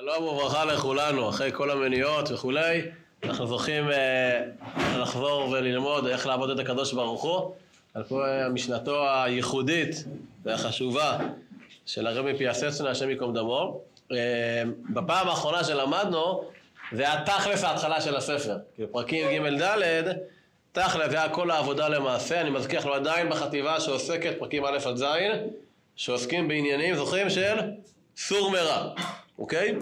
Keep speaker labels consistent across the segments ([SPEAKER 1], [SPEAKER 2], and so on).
[SPEAKER 1] שלום וברכה לכולנו, אחרי כל המניעות וכולי, אנחנו זוכים אה, לחזור וללמוד איך לעבוד את הקדוש ברוך הוא, על כל משנתו הייחודית והחשובה של הרבי פיאססנה, השם ייקום דמו. אה, בפעם האחרונה שלמדנו, זה היה תכלס ההתחלה של הספר, כי בפרקים ג' ד', תכלס זה היה כל העבודה למעשה, אני מזכיר אנחנו עדיין בחטיבה שעוסקת, פרקים א' עד ז', שעוסקים בעניינים, זוכרים, של סור מרע. אוקיי?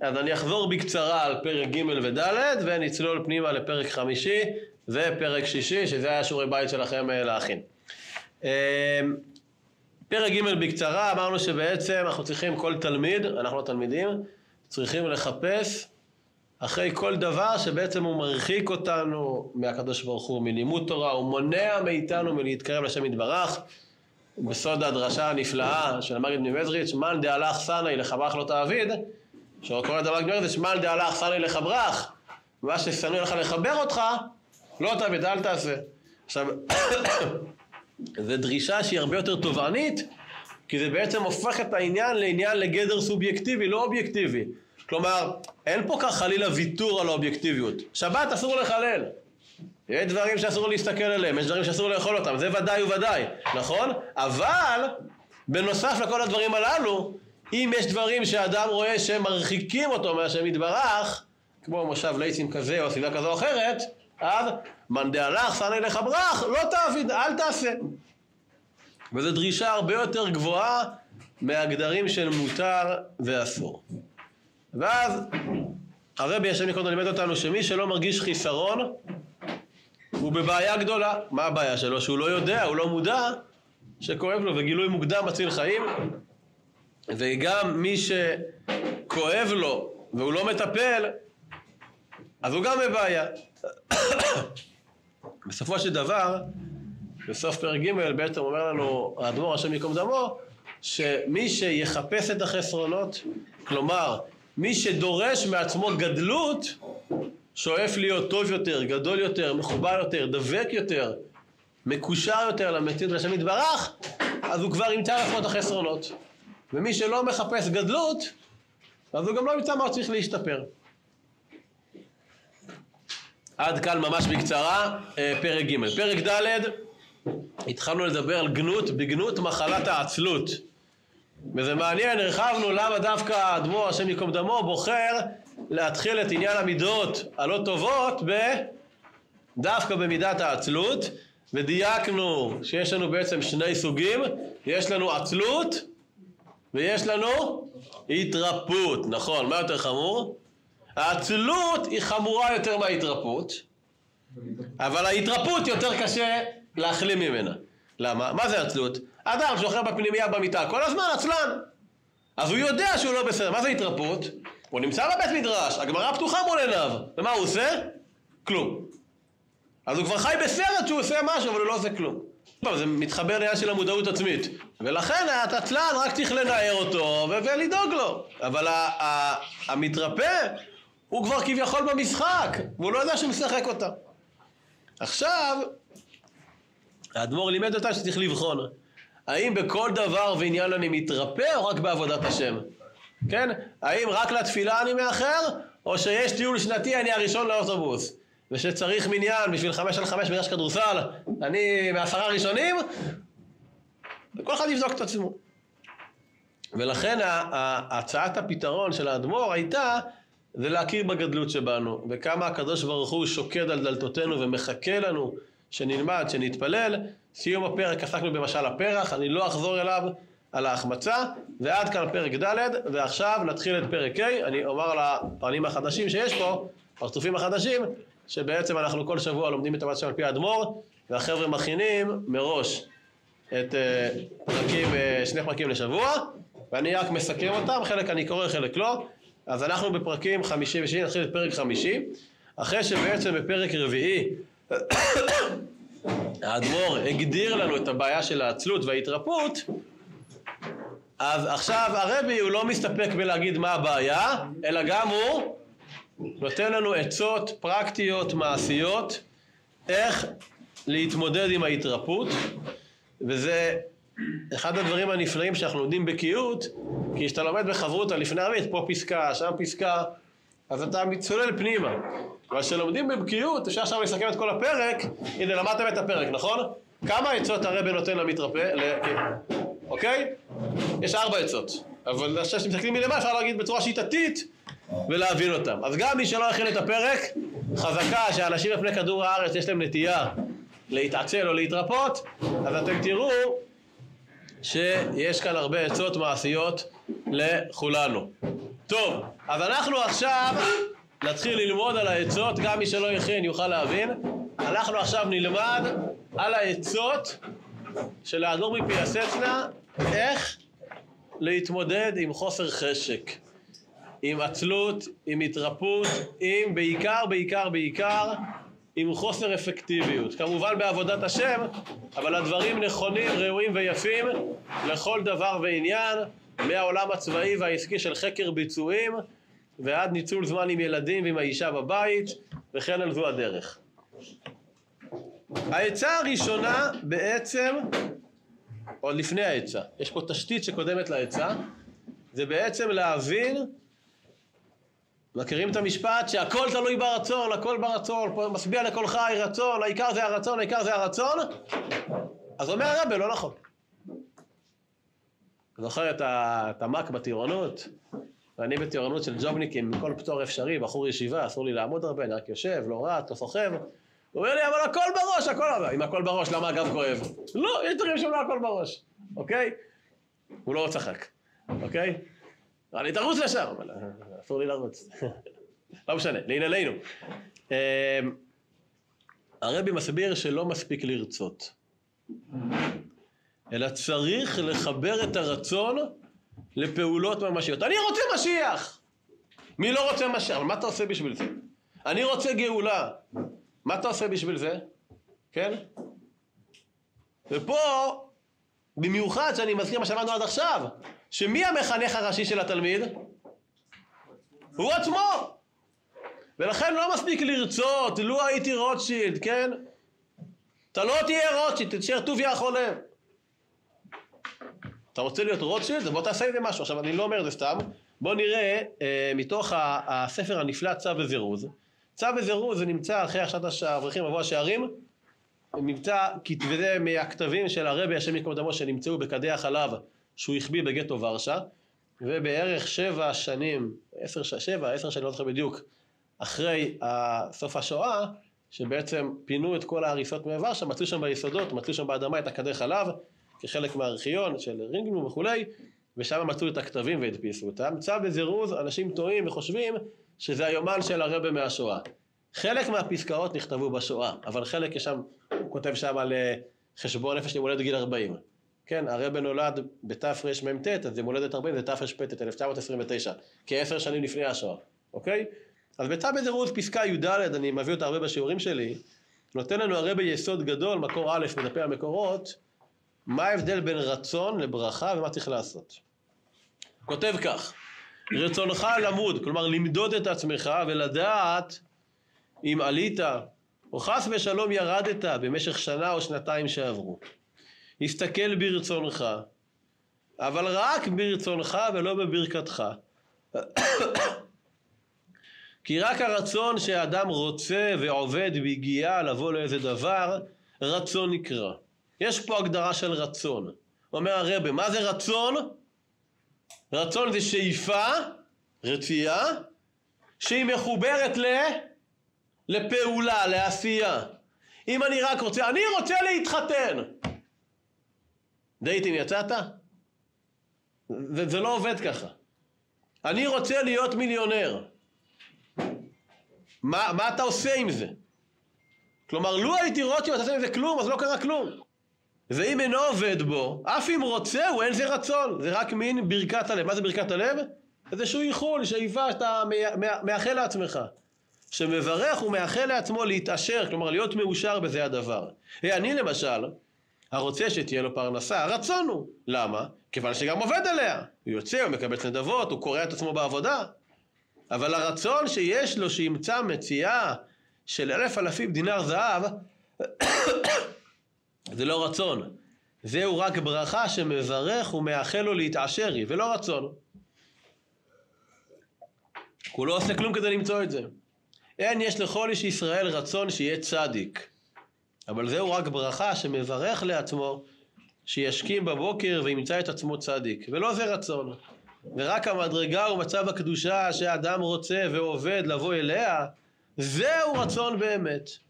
[SPEAKER 1] אז אני אחזור בקצרה על פרק ג' וד' ונצלול פנימה לפרק חמישי ופרק שישי, שזה היה שיעורי בית שלכם אה, להכין. אמ, פרק ג' בקצרה, אמרנו שבעצם אנחנו צריכים כל תלמיד, אנחנו התלמידים, צריכים לחפש אחרי כל דבר שבעצם הוא מרחיק אותנו מהקדוש ברוך הוא, מלימוד תורה, הוא מונע מאיתנו מלהתקרב לשם יתברך. בסוד הדרשה הנפלאה של המגיד ממזריץ', מאן דהלך סנאי לחברך לא תעביד, שקורא את המגיד ממזריץ', מאן דהלך סנאי לחברך, מה ששנוא לך לחבר אותך, לא תעביד, אל תעשה. עכשיו, זו דרישה שהיא הרבה יותר תובענית, כי זה בעצם הופך את העניין לעניין לגדר סובייקטיבי, לא אובייקטיבי. כלומר, אין פה כך חלילה ויתור על האובייקטיביות. שבת אסור לחלל. יש דברים שאסור להסתכל עליהם, יש דברים שאסור לאכול אותם, זה ודאי וודאי, נכון? אבל בנוסף לכל הדברים הללו, אם יש דברים שאדם רואה שהם מרחיקים אותו מהשם יתברך, כמו מושב ליצים כזה או סביבה כזו או אחרת, אז מאן דהלך סנא לך ברח, לא תעביד, אל תעשה. וזו דרישה הרבה יותר גבוהה מהגדרים של מותר ואסור. ואז הרבי השם קודם לימד אותנו שמי שלא מרגיש חיסרון הוא בבעיה גדולה. מה הבעיה שלו? שהוא לא יודע, הוא לא מודע שכואב לו, וגילוי מוקדם מציל חיים. וגם מי שכואב לו והוא לא מטפל, אז הוא גם בבעיה. בסופו של דבר, בסוף פרק ג' בעצם אומר לנו האדמו"ר השם ייקום דמו, שמי שיחפש את החסרונות, כלומר מי שדורש מעצמו גדלות, שואף להיות טוב יותר, גדול יותר, מחובר יותר, דבק יותר, מקושר יותר למציאות של השם יתברך, אז הוא כבר ימצא לעצמו את החסרונות. ומי שלא מחפש גדלות, אז הוא גם לא ימצא מה צריך להשתפר. עד כאן ממש בקצרה, אה, פרק ג'. פרק ד', התחלנו לדבר על גנות, בגנות מחלת העצלות. וזה מעניין, הרחבנו למה דווקא האדמו"ר, השם ייקום דמו, בוחר להתחיל את עניין המידות הלא טובות ב... דווקא במידת העצלות, ודייקנו שיש לנו בעצם שני סוגים, יש לנו עצלות ויש לנו התרפות, נכון, מה יותר חמור? העצלות היא חמורה יותר מההתרפות, אבל ההתרפות יותר קשה להחלים ממנה. למה? מה זה עצלות? אדם שוכר בפנימייה במיטה כל הזמן עצלן. אז הוא יודע שהוא לא בסדר. מה זה התרפות? הוא נמצא בבית מדרש, הגמרא פתוחה מול עיניו. ומה הוא עושה? כלום. אז הוא כבר חי בסרט שהוא עושה משהו, אבל הוא לא עושה כלום. זה מתחבר לעניין של המודעות עצמית. ולכן העצלן רק צריך לנער אותו ולדאוג לו. אבל המתרפא הוא כבר כביכול במשחק, והוא לא יודע שהוא משחק אותה. עכשיו, האדמו"ר לימד אותה שצריך לבחון. האם בכל דבר ועניין אני מתרפא או רק בעבודת השם? כן? האם רק לתפילה אני מאחר, או שיש טיול שנתי אני הראשון לאוטובוס? ושצריך מניין בשביל חמש על חמש מגרש כדורסל, אני מעשרה ראשונים? וכל אחד יבדוק את עצמו. ולכן הצעת הפתרון של האדמו"ר הייתה זה להכיר בגדלות שבנו, וכמה הקדוש ברוך הוא שוקד על דלתותינו ומחכה לנו שנלמד, שנתפלל. סיום הפרק עסקנו במשל הפרח, אני לא אחזור אליו על ההחמצה, ועד כאן פרק ד', ועכשיו נתחיל את פרק ה', אני אומר על הפנים החדשים שיש פה, פרצופים החדשים, שבעצם אנחנו כל שבוע לומדים את המצב על פי האדמו"ר, והחבר'ה מכינים מראש את אה, פרקים, אה, שני פרקים לשבוע, ואני רק מסכם אותם, חלק אני קורא, חלק לא. אז אנחנו בפרקים חמישי ושישי, נתחיל את פרק חמישי, אחרי שבעצם בפרק רביעי האדמו"ר הגדיר לנו את הבעיה של העצלות וההתרפות, אז עכשיו הרבי הוא לא מסתפק בלהגיד מה הבעיה, אלא גם הוא נותן לנו עצות פרקטיות, מעשיות, איך להתמודד עם ההתרפות, וזה אחד הדברים הנפלאים שאנחנו לומדים בקיאות, כי כשאתה לומד בחברותא לפני עמית, פה פסקה, שם פסקה, אז אתה צולל פנימה. אבל כשלומדים בבקיאות, אפשר עכשיו לסכם את כל הפרק, הנה למדתם את הפרק, נכון? כמה עצות הרבי נותן למתרפא, אוקיי? יש ארבע עצות. אבל עכשיו כשמסתכלים מלמעלה אפשר להגיד בצורה שיטתית ולהבין אותם. אז גם מי שלא הכין את הפרק, חזקה שאנשים על כדור הארץ יש להם נטייה להתעצל או להתרפות, אז אתם תראו שיש כאן הרבה עצות מעשיות לכולנו. טוב, אז אנחנו עכשיו נתחיל ללמוד על העצות, גם מי שלא הכין יוכל להבין. אנחנו עכשיו נלמד על העצות של האדמו"ר מפיאסצנה, איך להתמודד עם חוסר חשק, עם עצלות, עם התרפות, עם בעיקר, בעיקר, בעיקר, עם חוסר אפקטיביות. כמובן בעבודת השם, אבל הדברים נכונים, ראויים ויפים לכל דבר ועניין, מהעולם הצבאי והעסקי של חקר ביצועים ועד ניצול זמן עם ילדים ועם האישה בבית, וכן על זו הדרך. העצה הראשונה בעצם, עוד לפני העצה, יש פה תשתית שקודמת לעצה, זה בעצם להבין, מכירים את המשפט שהכל תלוי ברצון, הכל ברצון, משביע לכל חי רצון, העיקר זה הרצון, העיקר זה הרצון, אז אומר הרבי, לא נכון. זוכר את המ"ק בטירונות? ואני בטירונות של ג'ובניקים, מכל פטור אפשרי, בחור ישיבה, אסור לי לעמוד הרבה, אני רק יושב, לא רץ, לא סוחב. הוא אומר לי, אבל הכל בראש, הכל... אם הכל בראש, למה הגב כואב? לא, יש דברים שהם לא הכל בראש, אוקיי? הוא לא צחק, אוקיי? לי, תרוץ לשם, אבל אה, אסור לי לרוץ. לא משנה, לענייננו. אמ, הרבי מסביר שלא מספיק לרצות, אלא צריך לחבר את הרצון לפעולות ממשיות. אני רוצה משיח! מי לא רוצה משיח? אבל מה אתה עושה בשביל זה? אני רוצה גאולה. מה אתה עושה בשביל זה? כן? ופה, במיוחד שאני מזכיר מה שאמרנו עד עכשיו, שמי המחנך הראשי של התלמיד? הוא עצמו! ולכן לא מספיק לרצות, לו הייתי רוטשילד, כן? אתה לא תהיה רוטשילד, תשאר טוביה החולם. אתה רוצה להיות רוטשילד? בוא תעשה עם משהו. עכשיו, אני לא אומר את זה סתם. בוא נראה אה, מתוך הספר הנפלא צו וזירוז. צו וזירוז זה נמצא אחרי השעת האברכים מבוא השערים. נמצא, וזה מהכתבים של הרבי השם יקום דמו שנמצאו בכדי החלב שהוא החביא בגטו ורשה. ובערך שבע שנים, עשר, שבע, עשר שנים, לא זוכר בדיוק, אחרי סוף השואה, שבעצם פינו את כל ההריסות מוורשה, מצאו שם ביסודות, מצאו שם באדמה את הכדי חלב, כחלק מהארכיון של רינגלום וכולי, ושם מצאו את הכתבים והדפיסו אותם. צו בזירוז, אנשים טועים וחושבים שזה היומן של הרבה מהשואה. חלק מהפסקאות נכתבו בשואה, אבל חלק יש שם, הוא כותב שם על אה, חשבון נפש למולדת גיל 40. כן, הרבה נולד בתרמ"ט, אז זה מולדת 40 זה תרפ"ט, 1929, כעשר שנים לפני השואה, אוקיי? אז בצו בזירוז פסקה י"ד, אני מביא אותה הרבה בשיעורים שלי, נותן לנו הרבה יסוד גדול, מקור א' בדפי המקורות, מה ההבדל בין רצון לברכה ומה צריך לעשות. כותב כך, רצונך למוד, כלומר למדוד את עצמך ולדעת אם עלית או חס ושלום ירדת במשך שנה או שנתיים שעברו. הסתכל ברצונך, אבל רק ברצונך ולא בברכתך. כי רק הרצון שאדם רוצה ועובד והגיע לבוא לאיזה דבר, רצון נקרא. יש פה הגדרה של רצון. אומר הרבה, מה זה רצון? רצון זה שאיפה, רצייה, שהיא מחוברת ל... לפעולה, לעשייה. אם אני רק רוצה, אני רוצה להתחתן. דייטים יצאת? זה, זה לא עובד ככה. אני רוצה להיות מיליונר. מה, מה אתה עושה עם זה? כלומר, לו הייתי רוטשילד, אתה עם זה כלום, אז לא קרה כלום. ואם אינו עובד בו, אף אם רוצה, הוא אין זה רצון. זה רק מין ברכת הלב. מה זה ברכת הלב? איזשהו איחול, שאיפה שאתה מאחל לעצמך. שמברך ומאחל לעצמו להתעשר, כלומר להיות מאושר בזה הדבר. אני למשל, הרוצה שתהיה לו פרנסה, הרצון הוא. למה? כיוון שגם עובד עליה. הוא יוצא, הוא מקבל נדבות, הוא קורע את עצמו בעבודה. אבל הרצון שיש לו שימצא מציאה של אלף אלפים דינר זהב, זה לא רצון, זהו רק ברכה שמברך ומאחל לו להתעשר היא, ולא רצון. הוא לא עושה כלום כדי למצוא את זה. אין יש לכל איש ישראל רצון שיהיה צדיק. אבל זהו רק ברכה שמברך לעצמו שישכים בבוקר וימצא את עצמו צדיק. ולא זה רצון. ורק המדרגה ומצב הקדושה שהאדם רוצה ועובד לבוא אליה, זהו רצון באמת.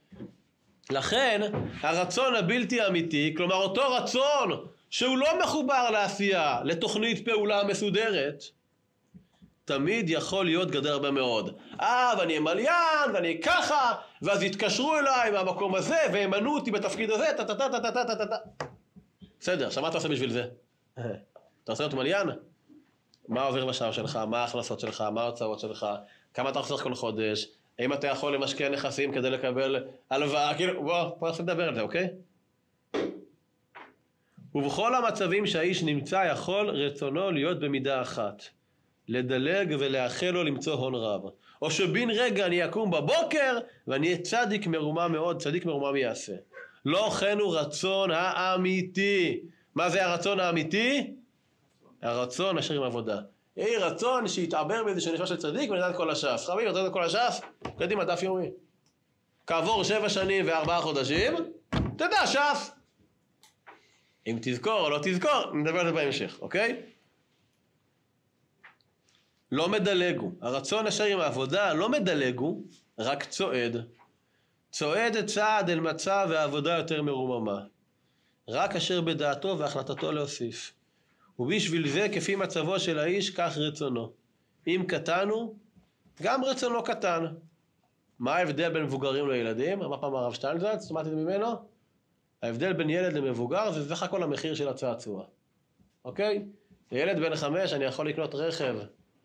[SPEAKER 1] לכן הרצון הבלתי אמיתי, כלומר אותו רצון שהוא לא מחובר לעשייה, לתוכנית פעולה מסודרת, תמיד יכול להיות גדול הרבה מאוד. אה, ואני מליין, ואני ככה, ואז יתקשרו אליי מהמקום הזה, וימנו אותי בתפקיד הזה, טה טה טה טה טה טה טה טה בסדר, עכשיו מה אתה עושה בשביל זה? אתה עושה להיות מליין? מה עובר בשער שלך, מה ההכנסות שלך, מה ההוצאות שלך, כמה אתה חוסך כל חודש, האם אתה יכול למשקיע נכסים כדי לקבל הלוואה, כאילו, בוא, בוא נעשה לדבר על זה, אוקיי? ובכל המצבים שהאיש נמצא יכול רצונו להיות במידה אחת. לדלג ולאחל לו למצוא הון רב. או שבין רגע אני אקום בבוקר ואני אהיה צדיק מרומה מאוד, צדיק מרומה מי יעשה. לא כן הוא רצון האמיתי. מה זה הרצון האמיתי? הרצון אשר עם עבודה. יהי רצון שיתעבר באיזשהו נשמה של צדיק ונדע את כל הש"ס. חברים, אתה יודע את כל הש"ס? קדימה, דף יומי. כעבור שבע שנים וארבעה חודשים, תדע ש"ס. אם תזכור או לא תזכור, נדבר על זה בהמשך, אוקיי? לא מדלגו. הרצון אשר עם העבודה לא מדלגו, רק צועד. צועד צעד אל מצב ועבודה יותר מרוממה. רק אשר בדעתו והחלטתו להוסיף. ובשביל זה כפי מצבו של האיש כך רצונו. אם קטן הוא, גם רצונו קטן. מה ההבדל בין מבוגרים לילדים? אמר פעם הרב שטיינזלץ, שמעתי את זה ממנו? ההבדל בין ילד למבוגר זה סך הכל המחיר של הצעצוע, אוקיי? לילד בן חמש אני יכול לקנות רכב,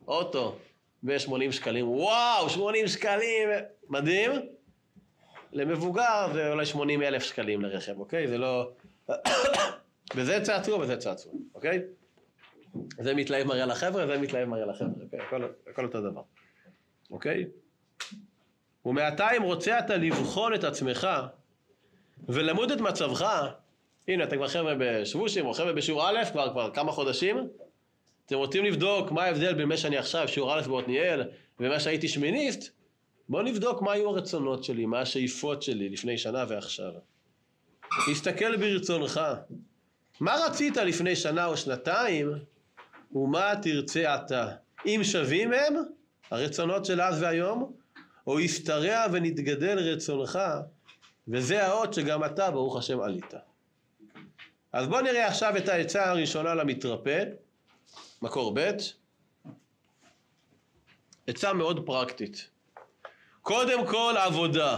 [SPEAKER 1] אוטו, ב-80 שקלים, וואו, 80 שקלים, מדהים. למבוגר זה אולי 80 אלף שקלים לרכב, אוקיי? זה לא... וזה צעצוע וזה צעצוע, אוקיי? זה מתלהב מראה לחבר'ה, זה מתלהב מראה לחבר'ה, אוקיי? הכל, הכל אותו דבר, אוקיי? ומעתה אם רוצה אתה לבחון את עצמך ולמוד את מצבך, הנה אתה כבר חבר'ה בשבושים או חבר'ה בשיעור א' כבר, כבר כמה חודשים, אתם רוצים לבדוק מה ההבדל בין מה שאני עכשיו שיעור א' בעתניאל ומה שהייתי שמיניסט, בואו נבדוק מה היו הרצונות שלי, מה השאיפות שלי לפני שנה ועכשיו. תסתכל ברצונך. מה רצית לפני שנה או שנתיים, ומה תרצה עתה? אם שווים הם, הרצונות של אז והיום, או ישתרע ונתגדל רצונך, וזה האות שגם אתה, ברוך השם, עלית. אז בואו נראה עכשיו את העצה הראשונה למתרפא, מקור ב', עצה מאוד פרקטית. קודם כל עבודה.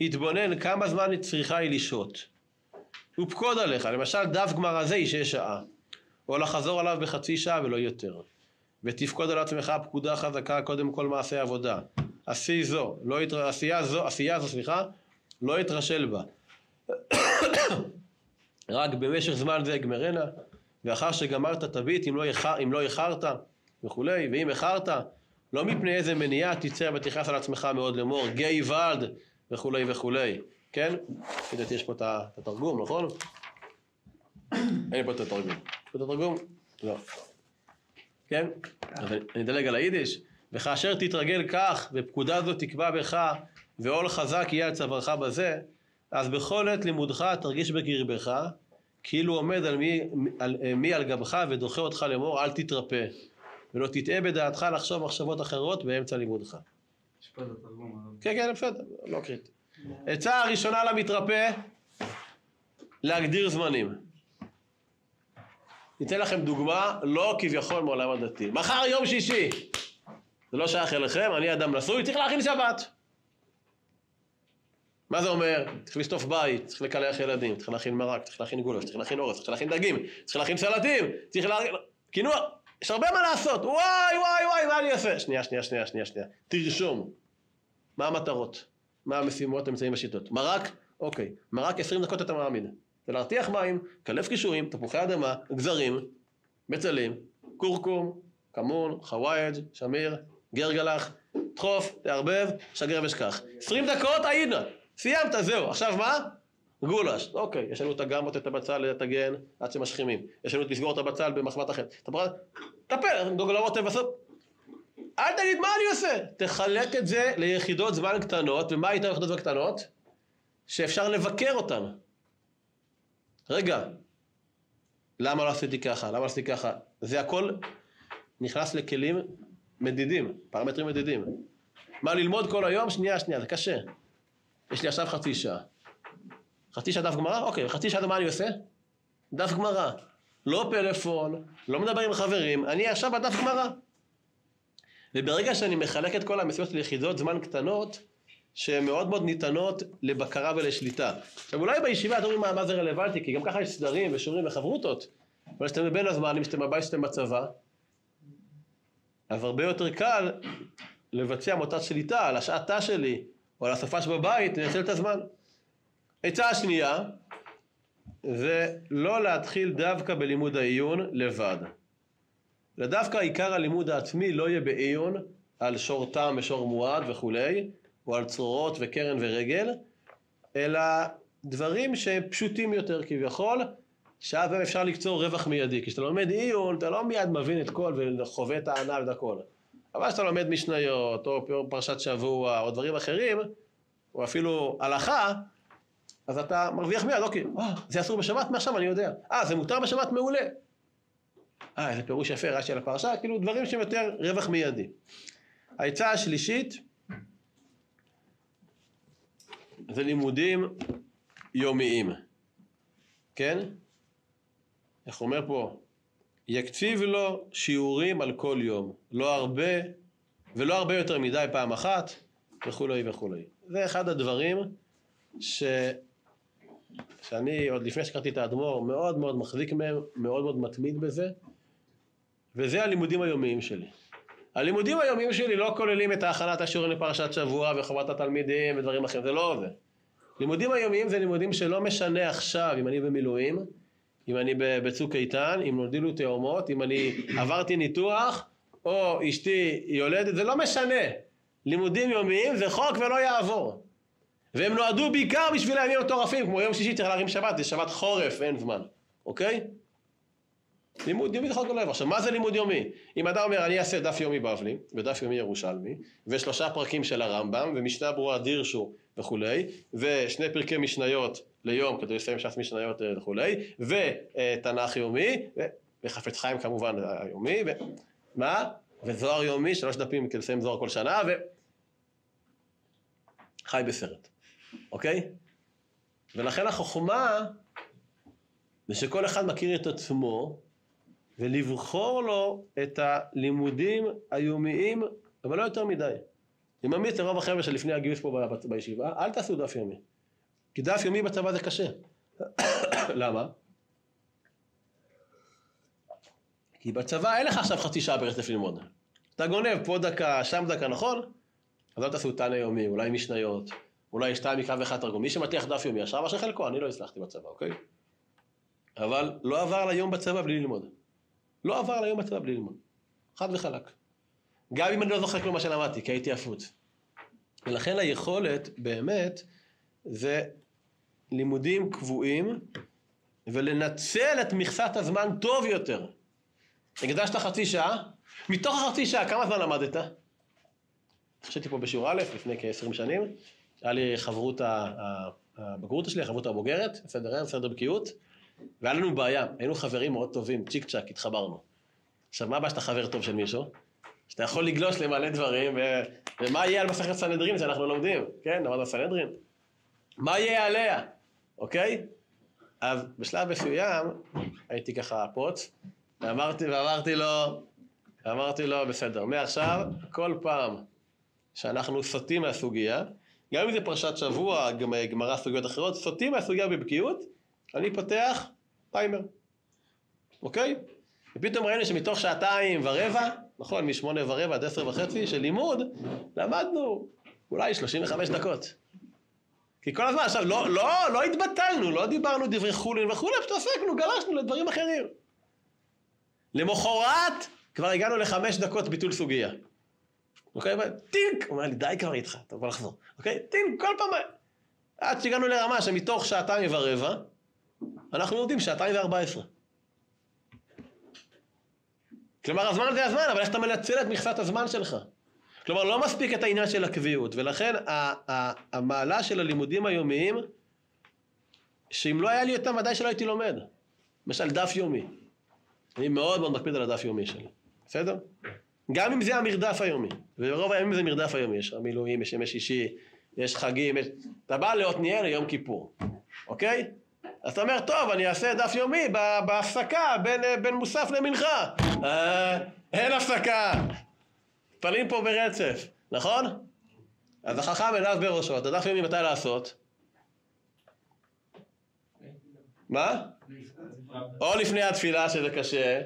[SPEAKER 1] התבונן כמה זמן צריכה היא לשהות. ופקוד עליך, למשל דף גמר הזה ישעה שעה, או לחזור עליו בחצי שעה ולא יותר. ותפקוד על עצמך פקודה חזקה קודם כל מעשה עבודה. עשי זו, לא ית... עשייה זו, עשייה זו, סליחה, לא יתרשל בה. רק במשך זמן זה אגמרנה, ואחר שגמרת תביט אם לא, איחר, אם לא איחרת וכולי, ואם איחרת, לא מפני איזה מניעה תצא ותכעס על עצמך מאוד לאמור, גיא ולד וכולי וכולי, כן? לפי דעתי יש פה את התרגום, נכון? אין פה את התרגום. את התרגום? לא. כן? אז אני אדלג על היידיש. וכאשר תתרגל כך, ופקודה זו תקבע בך, ועול חזק יהיה על צווארך בזה, אז בכל עת לימודך תרגיש בקרבך, כאילו עומד על מי, על, מי על גבך ודוחה אותך לאמור, אל תתרפא. ולא תטעה בדעתך לחשוב מחשבות אחרות באמצע לימודך.
[SPEAKER 2] יש פה את התרגום.
[SPEAKER 1] כן, כן, בסדר, לא קריטי. עצה הראשונה למתרפא, להגדיר זמנים. ניתן לכם דוגמה, לא כביכול מעולם הדתי. מחר יום שישי. זה לא שייך אליכם, אני אדם נשוי, צריך להכין שבת. מה זה אומר? צריך לשטוף בית, צריך לקלח ילדים, צריך להכין מרק, צריך להכין גולף, צריך להכין אורז, צריך להכין דגים, צריך להכין סלטים, צריך להכין... קינוח, יש הרבה מה לעשות, וואי וואי וואי, מה אני אעשה? שנייה, שנייה, שנייה, שנייה, שנייה. תרשום. מה המטרות? מה המשימות, אמצעים ושיטות? מרק? אוקיי. מרק 20 דקות אתה מעמיד. זה להרתיח מים, קלף קישואים, תפוחי אדמה, גזרים, בצלים, כורכום, כמון, חווייג', שמיר, גרגלח, דחוף, תערבב, שגר ושכח. 20 דקות, היינה. סיימת, זהו. עכשיו מה? גולש, אוקיי, יש לנו את הגמות, את הבצל, את הגן, עד שמשחימים. יש לנו את לסגור את הבצל. אתה פרט, טפל, גוגלרות בסוף. אל תגיד מה אני עושה. תחלק את זה ליחידות זמן קטנות, ומה איתן יחידות זמן קטנות? שאפשר לבקר אותן. רגע, למה לא עשיתי ככה? למה לא עשיתי ככה? זה הכל נכנס לכלים מדידים, פרמטרים מדידים. מה ללמוד כל היום? שנייה, שנייה, זה קשה. יש לי עכשיו חצי שעה. חצי שעה דף גמרא? אוקיי, חצי שעה מה אני עושה? דף גמרא. לא פלאפון, לא מדבר עם חברים, אני עכשיו בדף גמרא. וברגע שאני מחלק את כל המשימות ליחידות זמן קטנות, שהן מאוד מאוד ניתנות לבקרה ולשליטה. עכשיו אולי בישיבה אתם אומרים מה, מה זה רלוונטי, כי גם ככה יש סדרים ושיעורים וחברותות, אבל כשאתם בין הזמנים, כשאתם בבית, כשאתם בצבא, אז הרבה יותר קל לבצע מוטת שליטה על השעת תא שלי, או על השפה שבבית, לנצל את הזמן. עצה השנייה, זה לא להתחיל דווקא בלימוד העיון לבד. ודווקא עיקר הלימוד העצמי לא יהיה בעיון על שור תם ושור מועד וכולי, או על צרורות וקרן ורגל, אלא דברים שהם פשוטים יותר כביכול, שאז אפשר לקצור רווח מיידי. כשאתה לומד עיון, אתה לא מיד מבין את כל וחווה את הענה ואת הכל. אבל כשאתה לומד משניות, או פרשת שבוע, או דברים אחרים, או אפילו הלכה, אז אתה מרוויח מיד, אוקיי, אה, זה אסור בשבת? מעכשיו אני יודע. אה, זה מותר בשבת? מעולה. אה, איזה פירוש יפה, רש"י על הפרשה, כאילו דברים שהם יותר רווח מיידי. העצה השלישית זה לימודים יומיים, כן? איך אומר פה? יקציב לו שיעורים על כל יום, לא הרבה ולא הרבה יותר מדי פעם אחת וכולי וכולי. זה אחד הדברים ש... שאני עוד לפני שקראתי את האדמו"ר מאוד מאוד מחזיק מהם, מאוד מאוד מתמיד בזה וזה הלימודים היומיים שלי. הלימודים היומיים שלי לא כוללים את ההכנת השיעורים לפרשת שבוע וחובת התלמידים ודברים אחרים, זה לא זה. לימודים היומיים זה לימודים שלא משנה עכשיו אם אני במילואים, אם אני בצוק איתן, אם נולדו לי תאומות, אם אני עברתי ניתוח, או אשתי יולדת, זה לא משנה. לימודים יומיים זה חוק ולא יעבור. והם נועדו בעיקר בשביל הימים מטורפים, כמו יום שישי צריך להרים שבת, זה שבת חורף, אין זמן, אוקיי? לימוד יומי ולא יעבור. עכשיו, מה זה לימוד יומי? אם אדם אומר, אני אעשה דף יומי בבלי, ודף יומי ירושלמי, ושלושה פרקים של הרמב"ם, ומשנה ברורה דירשו וכולי, ושני פרקי משניות ליום כדי לסיים ש"ס משניות אה, וכולי, ותנ"ך יומי, וחפץ חיים כמובן היומי, ו... מה? וזוהר יומי, שלוש דפים כדי לסיים זוהר כל שנה, ו... חי בסרט, אוקיי? ולכן החוכמה זה שכל אחד מכיר את עצמו ולבחור לו את הלימודים היומיים, אבל לא יותר מדי. אני ממליץ לרוב החבר'ה שלפני הגיוס פה בישיבה, אל תעשו דף יומי. כי דף יומי בצבא זה קשה. למה? כי בצבא אין לך עכשיו חצי שעה ברצף ללמוד. אתה גונב פה דקה, שם דקה, נכון? אז אל תעשו תנא יומי, אולי משניות, אולי שתיים מקרא ואחד תרגום. מי שמטיח דף יומי, עכשיו אשר חלקו, אני לא הצלחתי בצבא, אוקיי? אבל לא עבר ליום בצבא בלי ללמוד. לא עבר ליום בצבא בלי ללמוד. חד וחלק. גם אם אני לא זוכר כלום מה שלמדתי, כי הייתי עפות. ולכן היכולת, באמת, זה לימודים קבועים, ולנצל את מכסת הזמן טוב יותר. הקדשת חצי שעה, מתוך החצי שעה כמה זמן למדת? חשבתי פה בשיעור א', לפני כ-20 שנים, היה לי חברות הבגרות שלי, החברות הבוגרת, סדר ערב, סדר בקיאות, והיה לנו בעיה, היינו חברים מאוד טובים, צ'יק צ'אק, התחברנו. עכשיו, מה הבעיה שאתה חבר טוב של מישהו? שאתה יכול לגלוש למלא דברים, ו... ומה יהיה על מסכת סנהדרין שאנחנו לומדים, כן? למדנו סנהדרין. מה יהיה עליה, אוקיי? אז בשלב מסוים הייתי ככה פוץ, ואמרתי, ואמרתי לו, אמרתי לו, בסדר, מעכשיו, כל פעם שאנחנו סוטים מהסוגיה, גם אם זה פרשת שבוע, גמרא סוגיות אחרות, סוטים מהסוגיה בבקיאות, אני פותח טיימר, אוקיי? ופתאום ראינו שמתוך שעתיים ורבע, נכון, משמונה ורבע עד עשר וחצי של לימוד, למדנו אולי שלושים וחמש דקות. כי כל הזמן, עכשיו, לא, לא, לא התבטלנו, לא דיברנו דברי חולין וכולי, פשוט עסקנו, גלשנו לדברים אחרים. למחרת כבר הגענו לחמש דקות ביטול סוגיה. אוקיי? טינק! הוא אומר לי, די כבר איתך, אתה בוא לחזור. אוקיי? טינק, כל פעם... עד שהגענו לרמה שמתוך שעתיים ורבע, אנחנו לומדים שעתיים וארבע עשרה. כלומר, הזמן זה הזמן, אבל איך אתה מנצל את מכסת הזמן שלך? כלומר, לא מספיק את העניין של הקביעות, ולכן המעלה של הלימודים היומיים, שאם לא היה לי אותם, ודאי שלא הייתי לומד. למשל, דף יומי. אני מאוד מאוד מקפיד על הדף יומי שלי, בסדר? גם אם זה המרדף היומי, ורוב הימים זה מרדף היומי, יש מילואים, יש ימי שישי, יש חגים, יש... אתה בא לעתניאל ליום כיפור, אוקיי? אז אתה אומר, טוב, אני אעשה דף יומי בהפסקה בין, בין מוסף למנחה. אה, אין הפסקה. מתפללים פה ברצף, נכון? אז החכם אליו בראשו, את הדף יומי מתי לעשות? מה? או לפני התפילה שזה קשה,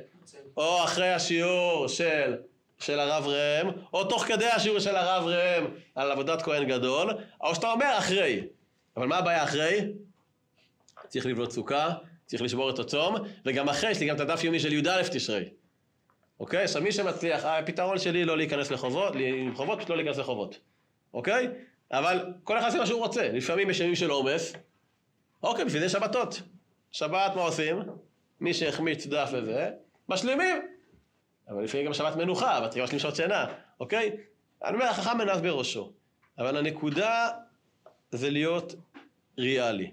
[SPEAKER 1] או אחרי השיעור של, של הרב ראם, או תוך כדי השיעור של הרב ראם על עבודת כהן גדול, או שאתה אומר אחרי. אבל מה הבעיה אחרי? צריך לבנות סוכה, צריך לשבור את הצום, וגם אחרי יש לי גם את הדף יומי של י"א תשרי. אוקיי? עכשיו מי שמצליח, הפתרון שלי לא להיכנס לחובות, לחובות, פשוט לא להיכנס לחובות. אוקיי? אבל כל אחד עושה מה שהוא רוצה. לפעמים יש ימים של עומס, אוקיי, בשביל זה שבתות. שבת מה עושים? מי שהחמיץ דף וזה, משלימים. אבל לפעמים גם שבת מנוחה, צריך להשלים שעות שינה, אוקיי? אני אומר, החכם מנף בראשו. אבל הנקודה זה להיות ריאלי.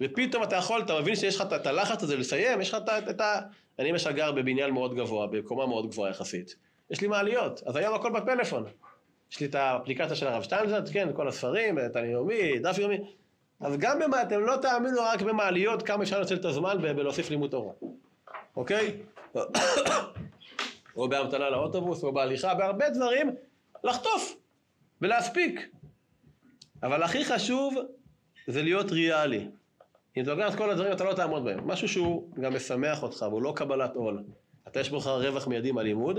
[SPEAKER 1] ופתאום אתה יכול, אתה מבין שיש לך את הלחץ הזה לסיים, יש לך את ה... אני למשל גר בבניין מאוד גבוה, בקומה מאוד גבוהה יחסית. יש לי מעליות, אז היום הכל בפלאפון. יש לי את האפליקציה של הרב שטיינזרט, כן, כל הספרים, את היומי, דף יומי. אז גם במה, אתם לא תאמינו רק במעליות כמה אפשר לנצל את הזמן בלהוסיף לימוד תורה, אוקיי? או בהמתנה לאוטובוס, או בהליכה, בהרבה דברים, לחטוף ולהספיק. אבל הכי חשוב זה להיות ריאלי. אם אתה לוקח את כל הדברים אתה לא תעמוד בהם. משהו שהוא גם משמח אותך, והוא לא קבלת עול. אתה יש בך רווח מיידי מהלימוד,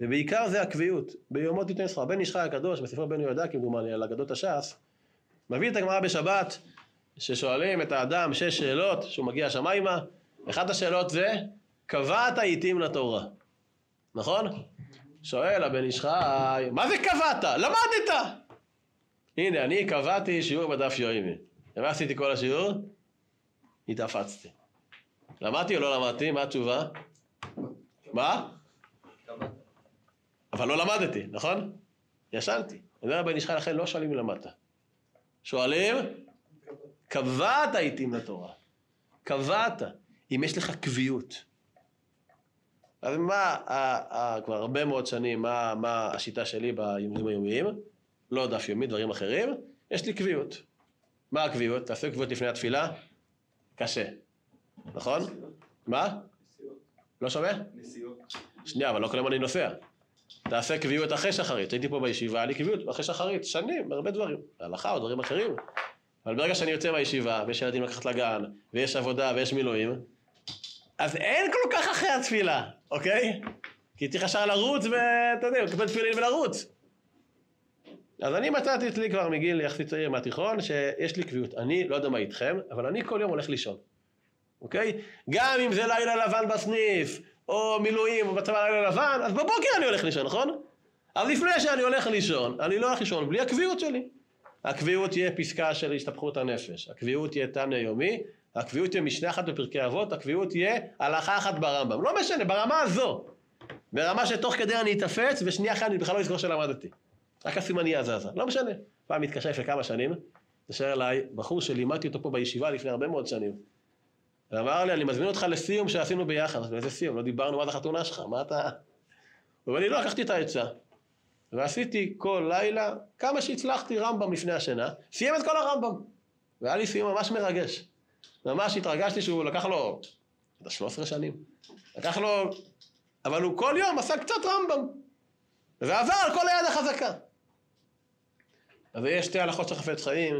[SPEAKER 1] ובעיקר זה הקביעות. ביומות תיתן שכר. בן איש חי הקדוש, בספר בן יהודה כמדומני, על אגדות הש"ס, מביא את הגמרא בשבת, ששואלים את האדם שש שאלות, שהוא מגיע השמיימה, אחת השאלות זה, קבעת עיתים לתורה. נכון? שואל הבן איש מה זה קבעת? למדת! הנה, אני קבעתי שיעור בדף יוימי. ומה עשיתי כל השיעור? התאפצתי. למדתי או לא למדתי? מה התשובה? מה? אבל לא למדתי, נכון? ישנתי. אומר הבן איש חי, לכן לא שואלים אם למדת. שואלים, קבעת עיתים לתורה. קבעת. אם יש לך קביעות. אז מה, כבר הרבה מאוד שנים, מה, מה השיטה שלי בימים היומיים? לא דף יומי, דברים אחרים, יש לי קביעות. מה הקביעות? תעשו קביעות לפני התפילה, קשה. נכון? מה? לא שומע?
[SPEAKER 2] נסיעות.
[SPEAKER 1] שנייה, אבל לא כל יום אני נוסע. תעשה קביעות אחרי שחרית. הייתי פה בישיבה, היה לי קביעות אחרי שחרית, שנים, הרבה דברים. הלכה או דברים אחרים. אבל ברגע שאני יוצא מהישיבה, ויש ילדים לקחת לגן, ויש עבודה ויש מילואים, אז אין כל כך אחרי התפילה, אוקיי? כי צריך ישר לרוץ ואתה יודע, לקבל תפילין ולרוץ. אז אני מצאתי אצלי כבר מגיל יחסית צעיר מהתיכון, שיש לי קביעות. אני, לא יודע מה איתכם, אבל אני כל יום הולך לישון, אוקיי? גם אם זה לילה לבן בסניף, או מילואים, או בצבא לילה לבן, אז בבוקר אני הולך לישון, נכון? אז לפני שאני הולך לישון, אני לא הולך לישון בלי הקביעות שלי. הקביעות תהיה פסקה של השתפכות הנפש, הקביעות תהיה תנא יומי, הקביעות תהיה משנה אחת בפרקי אבות, הקביעות תהיה הלכה אחת ברמב"ם. לא משנה, ברמה הזו. ברמה שתוך כדי אני אתאפץ, ושנייה אחת אני בכלל לא אזכור שלמדתי. רק הסימניה זזה. לא משנה. פעם התקשר לפני כמה שנים, התקשר אליי בחור שלימדתי אותו פה בישיבה לפני הרבה מאוד שנים. ואמר לי, אני מזמין אותך לסיום שעשינו ביחד. אז איזה סיום? לא דיברנו עד החתונה שלך, מה אתה... הוא אומר לי, לא, לקחתי את העצה. ועשיתי כל לילה, כמה שהצלחתי רמב"ם לפני השינה, סיים את כל הרמב"ם. והיה לי סיום ממש מרגש. ממש התרגשתי שהוא לקח לו, אתה 13 שנים, לקח לו, אבל הוא כל יום עשה קצת רמב"ם. וזה עבר על כל היד החזקה. אז יהיה שתי הלכות של חפץ חיים,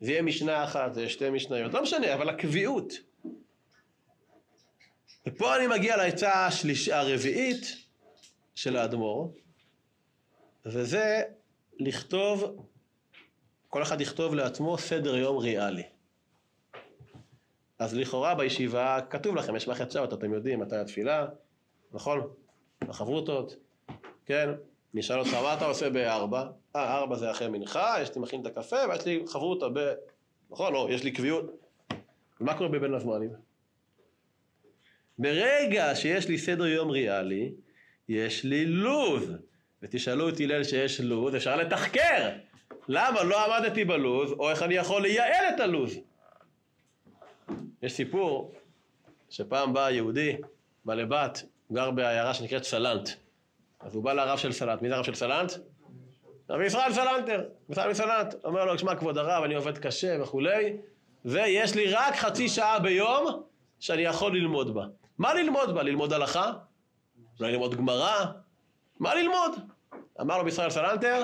[SPEAKER 1] זה יהיה משנה אחת, זה יהיה שתי משניות, לא משנה, אבל הקביעות. ופה אני מגיע לעצה השליש... הרביעית של האדמו"ר, וזה לכתוב, כל אחד יכתוב לעצמו סדר יום ריאלי. אז לכאורה בישיבה כתוב לכם, יש מערכת שעות, אתם יודעים מתי התפילה, נכון? החברותות, כן? נשאל אותך, מה אתה עושה בארבע? אה, ארבע זה אחרי מנחה, יש לי מכין את הקפה, ויש לי חברותה נכון? לא, יש לי קביעות. ומה קורה בבין הזמנים? ברגע שיש לי סדר יום ריאלי, יש לי לו"ז. ותשאלו את הלל שיש לו"ז, אפשר לתחקר. למה לא עמדתי בלו"ז, או איך אני יכול לייעל את הלו"ז. יש סיפור שפעם בא יהודי, בא לבת, גר בעיירה שנקראת סלנט. אז הוא בא לרב של סלנט. מי זה הרב של סלנט? רבי ישראל סלנטר. ישראל סלנט. אומר לו, שמע כבוד הרב, אני עובד קשה וכולי, ויש לי רק חצי שעה ביום שאני יכול ללמוד בה. מה ללמוד בה? ללמוד הלכה? אולי ללמוד גמרא? מה ללמוד? אמר לו בישראל סלנטר,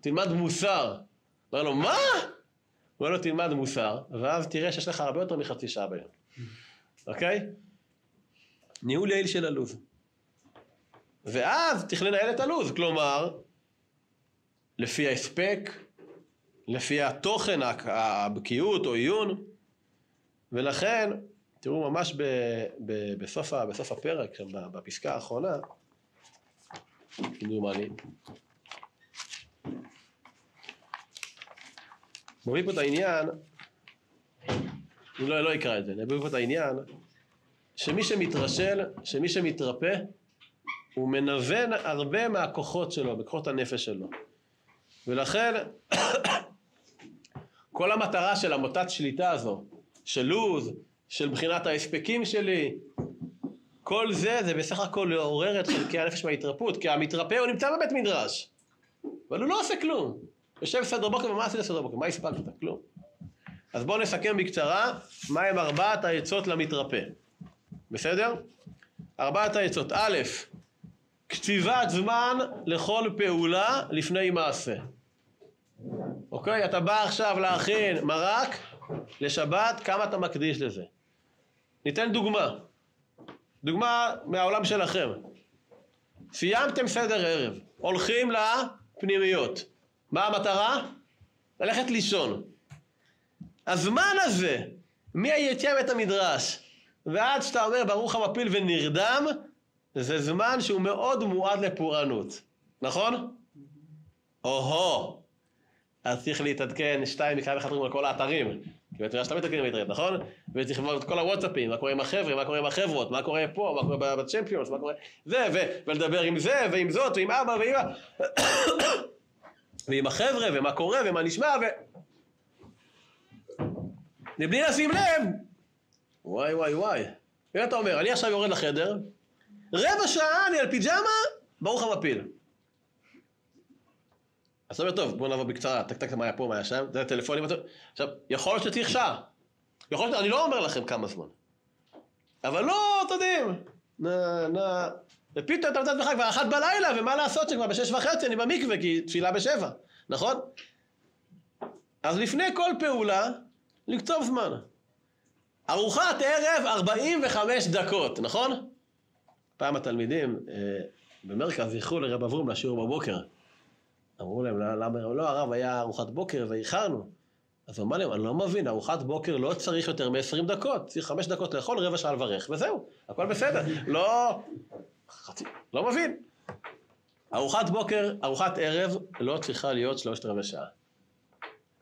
[SPEAKER 1] תלמד מוסר. אמר לו, מה? הוא אומר לו, תלמד מוסר, ואז תראה שיש לך הרבה יותר מחצי שעה ביום. אוקיי? ניהול יעיל של הלו"ז. ואז צריך לנהל את הלו"ז, כלומר, לפי ההספק, לפי התוכן, הבקיאות או עיון, ולכן, תראו ממש ב, ב, בסוף, בסוף הפרק, שם בפסקה האחרונה, כמדומני, מביא פה את העניין, אני לא, לא אקרא את זה, אני מביא פה את העניין, שמי שמתרשל, שמי שמתרפא, הוא מנוון הרבה מהכוחות שלו, בכוחות הנפש שלו. ולכן, כל המטרה של המוטת שליטה הזו, של לוז, של בחינת ההספקים שלי, כל זה, זה בסך הכל לעורר את חלקי הנפש מההתרפות, כי המתרפא הוא נמצא בבית מדרש, אבל הוא לא עושה כלום. יושב בסדר בוקר, ומה עשית בסדר בוקר? מה הספקת? כלום. אז בואו נסכם בקצרה, מהם ארבעת העצות למתרפא. בסדר? ארבעת העצות. א', קציבת זמן לכל פעולה לפני מעשה. אוקיי? אתה בא עכשיו להכין מרק לשבת, כמה אתה מקדיש לזה? ניתן דוגמה. דוגמה מהעולם שלכם. סיימתם סדר ערב, הולכים לפנימיות. מה המטרה? ללכת לישון. הזמן הזה, מהיציאה מבית המדרש ועד שאתה אומר ברוך המפיל ונרדם, זה זמן שהוא מאוד מועד לפורענות, נכון? או-הו, אז צריך להתעדכן שתיים מכאן וחתרים על כל האתרים, כי בעצם שאתה מתעדכן באינטרנט, נכון? וצריך לבוא את כל הוואטסאפים, מה קורה עם החבר'ה, מה קורה עם החברות, מה קורה פה, מה קורה בצ'מפיונס, מה קורה... זה. ולדבר עם זה, ועם זאת, ועם אבא, ועם... ועם החבר'ה, ומה קורה, ומה נשמע, ו... מבלי לשים לב, וואי וואי וואי. ואם אתה אומר, אני עכשיו יורד לחדר, רבע שעה אני על פיג'מה, ברוך המפיל. אז אתה אומר, טוב, בוא נעבור בקצרה, טק טק מה היה פה, מה היה שם, זה טלפונים, עכשיו, יכול להיות שצריך שעה. יכול להיות, אני לא אומר לכם כמה זמן. אבל לא, אתם יודעים, נא, נא, ופתאום אתה מצא עצמך כבר אחת בלילה, ומה לעשות שכבר בשש וחצי אני במקווה, כי תפילה בשבע, נכון? אז לפני כל פעולה, לקצוב זמן. ארוחת ערב 45 דקות, נכון? פעם התלמידים אה, במרכז איחרו לרב אברום לשיעור בבוקר. אמרו להם, למה? לא, הרב היה ארוחת בוקר ואיחרנו. אז הוא אמר להם, אני לא מבין, ארוחת בוקר לא צריך יותר מ-20 דקות, צריך 5 דקות לאכול, רבע שעה לברך, וזהו, הכל בסדר. לא... חצי, לא מבין. ארוחת בוקר, ארוחת ערב, לא צריכה להיות שלושת רבעי שעה.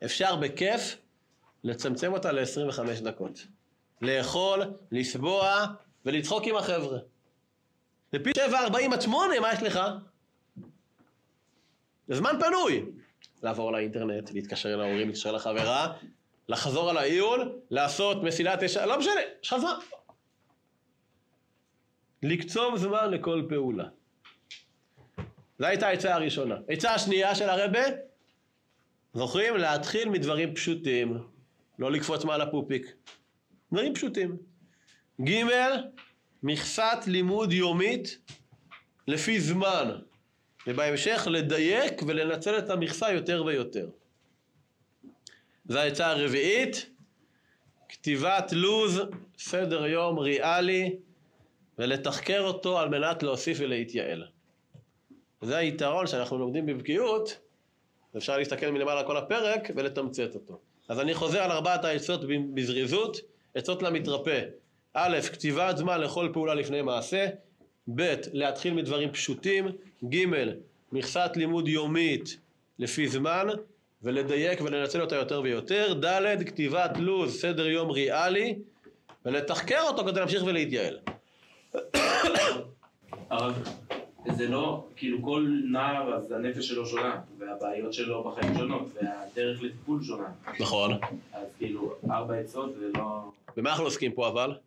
[SPEAKER 1] אפשר בכיף לצמצם אותה ל-25 דקות. לאכול, לסבוע ולצחוק עם החבר'ה. ופי 7, 40 עד 8, מה יש לך? זה זמן פנוי. לעבור לאינטרנט, להתקשר אל ההורים, להתקשר לחברה, לחזור על העיון, לעשות מסילת ישר, לא משנה, יש לך זמן. לקצוב זמן לכל פעולה. זו הייתה העצה הראשונה. העצה השנייה של הרבה, זוכרים? להתחיל מדברים פשוטים, לא לקפוץ מעל הפופיק. דברים פשוטים. ג' מכסת לימוד יומית לפי זמן, ובהמשך לדייק ולנצל את המכסה יותר ויותר. זו העצה הרביעית, כתיבת לו"ז, סדר יום ריאלי, ולתחקר אותו על מנת להוסיף ולהתייעל. זה היתרון שאנחנו לומדים בבקיאות, אפשר להסתכל מלמעלה על כל הפרק ולתמצת אותו. אז אני חוזר על ארבעת העצות בזריזות, עצות למתרפא. א', כתיבת זמן לכל פעולה לפני מעשה, ב', להתחיל מדברים פשוטים, ג', מכסת לימוד יומית לפי זמן, ולדייק ולנצל אותה יותר ויותר. ד', כתיבת לו"ז, סדר יום ריאלי, ולתחקר אותו כדי להמשיך ולהתייעל.
[SPEAKER 3] הרב, זה לא, כאילו כל נער אז הנפש שלו שונה, והבעיות שלו בחיים שונות, והדרך לטיפול שונה.
[SPEAKER 1] נכון.
[SPEAKER 3] אז כאילו, ארבע עצות זה לא...
[SPEAKER 1] במה אנחנו עוסקים פה אבל?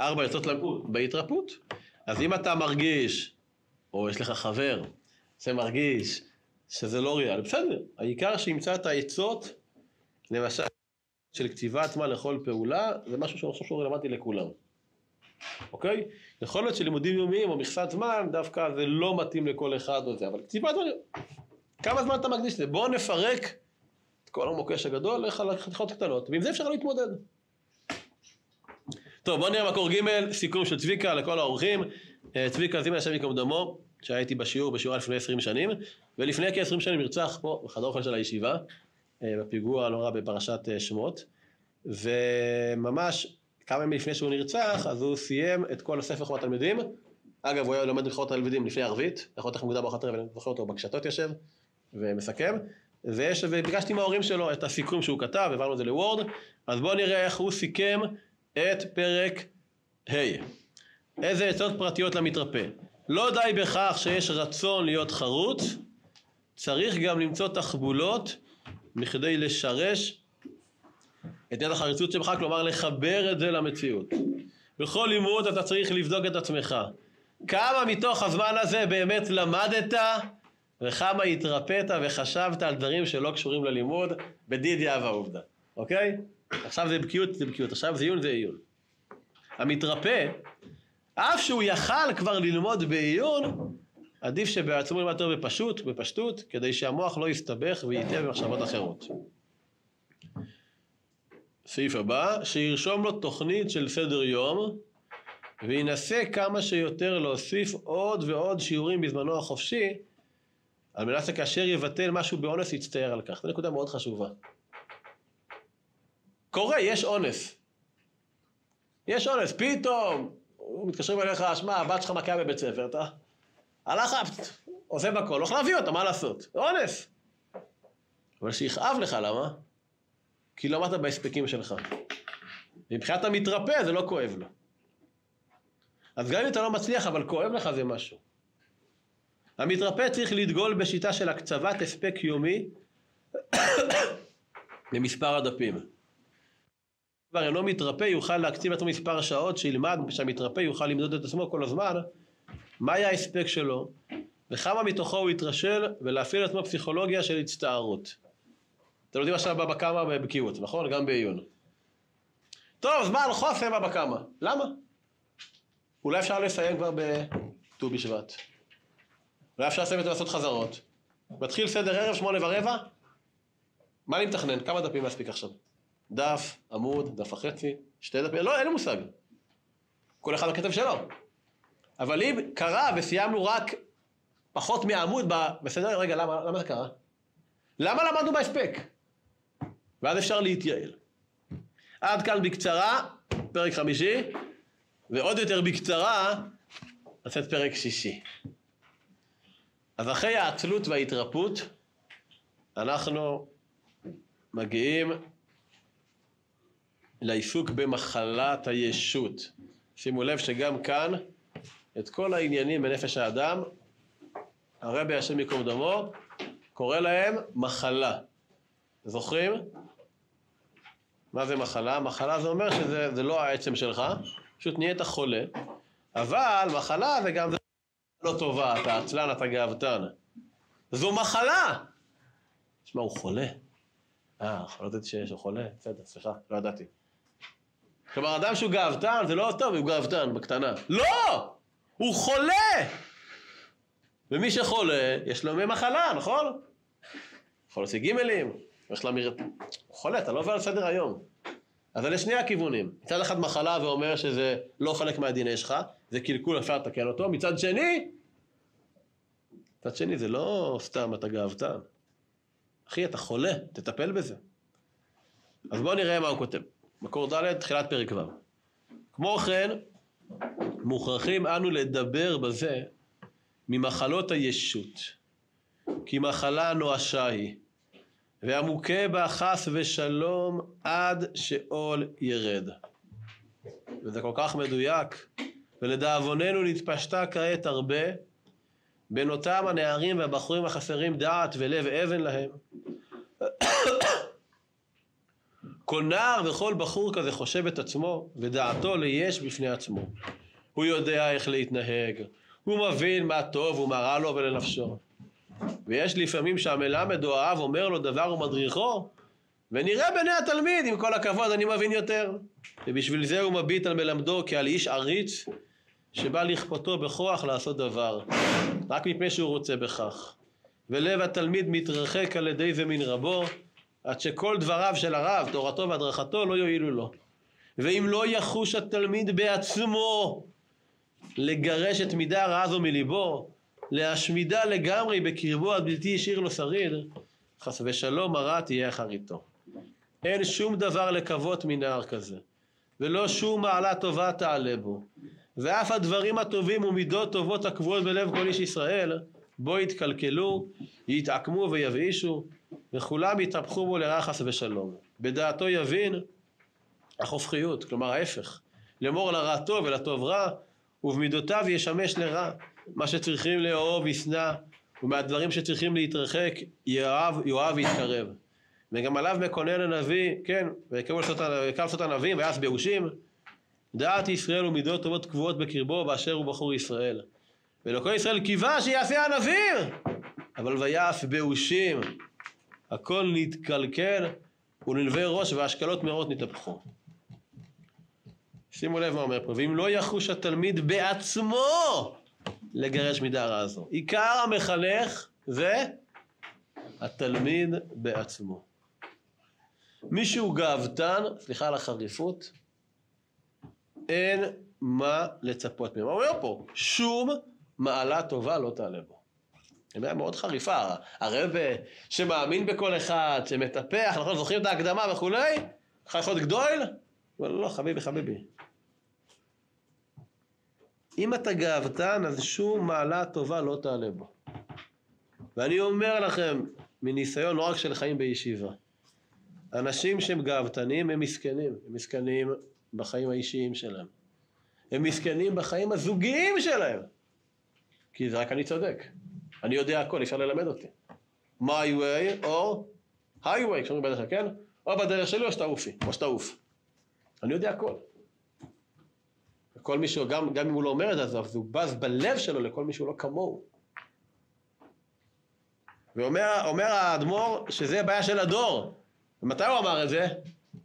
[SPEAKER 1] ארבע עצות
[SPEAKER 3] בהתרפאות.
[SPEAKER 1] אז אם אתה מרגיש, או יש לך חבר, זה מרגיש שזה לא ריאלי, בסדר. העיקר שימצא את העצות, למשל, של כתיבת מה לכל פעולה, זה משהו שאני חושב שהוא רלוונטי לכולם. אוקיי? יכול להיות שלימודים יומיים או מכסת זמן, דווקא זה לא מתאים לכל אחד או זה, אבל כתיבת דברים, כמה זמן אתה מקדיש לזה? בואו נפרק את כל המוקש הגדול לחתיכות קטנות, ועם זה אפשר להתמודד. טוב, בואו נראה מקור ג', סיכום של צביקה לכל האורחים. אה, צביקה זימן השם יקום דמו, שהיה איתי בשיעור, בשיעור לפני 20 שנים, ולפני כ-20 שנים נרצח פה בחדר אוכל של הישיבה, אה, בפיגוע הנורא בפרשת אה, שמות, וממש כמה ימים לפני שהוא נרצח, אז הוא סיים את כל הספר חומת תלמידים. אגב, הוא היה לומד ברכות תלמידים לפני ערבית, להיות איך מוקדם בארוחת ערב, אני זוכר אותו בקשתות יושב ומסכם. ויש, וביקשתי מההורים שלו את הסיכום שהוא כתב, העברנו את זה לוורד, אז בואו נראה איך הוא סיכם את פרק ה'. איזה עצות פרטיות למתרפא. לא די בכך שיש רצון להיות חרוץ, צריך גם למצוא תחבולות מכדי לשרש את יד החריצות שבך, כלומר לחבר את זה למציאות. בכל לימוד אתה צריך לבדוק את עצמך. כמה מתוך הזמן הזה באמת למדת וכמה התרפאת וחשבת על דברים שלא קשורים ללימוד בדידיה ועובדה, אוקיי? עכשיו זה בקיאות, זה בקיאות, עכשיו זה עיון, זה עיון. המתרפא, אף שהוא יכל כבר ללמוד בעיון, עדיף שבעצמו ילמד יותר בפשוט, בפשטות, כדי שהמוח לא יסתבך ויטעה במחשבות אחרות. סעיף הבא, שירשום לו תוכנית של סדר יום וינסה כמה שיותר להוסיף עוד ועוד שיעורים בזמנו החופשי על מנת שכאשר יבטל משהו באונס יצטער על כך. זו נקודה מאוד חשובה. קורה, יש אונס. יש אונס, פתאום מתקשרים אליך, שמע, הבת שלך מכה בבית ספר, אתה הלך, עוזב הכל, הולך להביא אותה, מה לעשות? אונס. אבל שיכאב לך, למה? כי לא עמדת בהספקים שלך. מבחינת המתרפא זה לא כואב לו. אז גם אם אתה לא מצליח, אבל כואב לך זה משהו. המתרפא צריך לדגול בשיטה של הקצבת הספק יומי במספר הדפים. כבר אינו מתרפא יוכל להקציב לעצמו מספר שעות שילמד, שהמתרפא יוכל למדוד את עצמו כל הזמן מהי ההספק שלו וכמה מתוכו הוא יתרשל ולהפעיל לעצמו פסיכולוגיה של הצטערות. אתם יודעים עכשיו בבא קמא בבקיאות, נכון? גם בעיון. טוב, זמן חוסם בבא קמא. למה? אולי אפשר לסיים כבר בט"ו בשבט. אולי אפשר לסיים את זה לעשות חזרות. מתחיל סדר ערב, שמונה ורבע, מה אני מתכנן? כמה דפים להספיק עכשיו? דף, עמוד, דף וחצי, שתי דפים, לא, אין לי מושג. כל אחד בכתב שלו. אבל אם קרה וסיימנו רק פחות מעמוד בסדר, רגע, למה, למה זה קרה? למה למדנו בהספק? ואז אפשר להתייעל. עד כאן בקצרה, פרק חמישי, ועוד יותר בקצרה, נעשה את פרק שישי. אז אחרי העצלות וההתרפות, אנחנו מגיעים לעיסוק במחלת הישות. שימו לב שגם כאן, את כל העניינים בנפש האדם, הרבי השם ייקום דמו, קורא להם מחלה. זוכרים? מה זה מחלה? מחלה זה אומר שזה זה לא העצם שלך, פשוט נהיית חולה, אבל מחלה זה גם לא טובה, אתה עצלן, אתה גאוותן. זו מחלה! תשמע, הוא חולה. אה, לא ידעתי שיש, הוא חולה? בסדר, סליחה, לא ידעתי. כלומר, אדם שהוא גאוותן, זה לא טוב, הוא גאוותן, בקטנה. לא! הוא חולה! ומי שחולה, יש לו מחלה, נכון? יכול להוציא גימלים, יש לה מיר... חולה, אתה לא עובר על סדר היום. אז אלה שני הכיוונים. מצד אחד מחלה ואומר שזה לא חלק מהדיני שלך, זה קלקול, אפשר לתקן אותו. מצד שני, מצד שני זה לא סתם אתה גאוותן. אחי, אתה חולה, תטפל בזה. אז בואו נראה מה הוא כותב. מקור ד', תחילת פרק ו'. כמו כן, מוכרחים אנו לדבר בזה ממחלות הישות. כי מחלה נואשה היא. והמוכה בה חס ושלום עד שאול ירד. וזה כל כך מדויק, ולדאבוננו נתפשטה כעת הרבה בין אותם הנערים והבחורים החסרים דעת ולב אבן להם. כל נער וכל בחור כזה חושב את עצמו, ודעתו ליש בפני עצמו. הוא יודע איך להתנהג, הוא מבין מה טוב ומה רע לו ולנפשו. ויש לפעמים שהמלמד או האב אומר לו דבר ומדריכו, ונראה בעיני התלמיד, עם כל הכבוד, אני מבין יותר. ובשביל זה הוא מביט על מלמדו כעל איש עריץ, שבא לכפותו בכוח לעשות דבר, רק מפני שהוא רוצה בכך. ולב התלמיד מתרחק על ידי זה מן רבו, עד שכל דבריו של הרב, תורתו והדרכתו, לא יועילו לו. ואם לא יחוש התלמיד בעצמו לגרש את מידה הרעה זו מליבו, להשמידה לגמרי בקרבו עד בלתי השאיר לו שריד, חס ושלום הרע תהיה אחריתו. אין שום דבר לקוות מנער כזה, ולא שום מעלה טובה תעלה בו. ואף הדברים הטובים ומידות טובות הקבועות בלב כל איש ישראל, בו יתקלקלו, יתעקמו ויבאישו, וכולם יתהפכו בו לרע חס ושלום. בדעתו יבין החופכיות, כלומר ההפך, לאמור לרעתו ולטוב רע, ובמידותיו ישמש לרע. מה שצריכים לאהוב ישנא, ומהדברים שצריכים להתרחק יאהב, יאהב ויתקרב. וגם עליו מקונן הנביא, כן, ויקם לעשות הנביאים ויעש באושים, דעת ישראל ומידות טובות קבועות בקרבו באשר הוא בחור ישראל. ולכל ישראל קיווה שיעשה ענבים, אבל ויעש באושים. הכל נתקלקל ולנבי ראש והשקלות מרות נתהפכו. שימו לב מה אומר פה, ואם לא יחוש התלמיד בעצמו לגרש מידה רעה זו. עיקר המחנך זה התלמיד בעצמו. מישהו גאוותן, סליחה על החריפות, אין מה לצפות ממנו. אומר פה, שום מעלה טובה לא תעלה בו. אמירה מאוד חריפה, הרב שמאמין בכל אחד, שמטפח, אנחנו זוכרים את ההקדמה וכולי, יכול להיות גדול? לא, חביבי חביבי. אם אתה גאוותן, אז שום מעלה טובה לא תעלה בו. ואני אומר לכם, מניסיון לא רק של חיים בישיבה, אנשים שהם גאוותנים הם מסכנים, הם מסכנים בחיים האישיים שלהם. הם מסכנים בחיים הזוגיים שלהם. כי זה רק אני צודק. אני יודע הכל, אפשר ללמד אותי. my way או highway, כשאומרים בדרך כן? או בדרך שלי או שתעופי, או שתעוף. אני יודע הכל. וכל מי שהוא, גם, גם אם הוא לא אומר את זה, אז הוא בז בלב שלו לכל מי שהוא לא כמוהו. ואומר האדמו"ר שזה בעיה של הדור. ומתי הוא אמר את זה?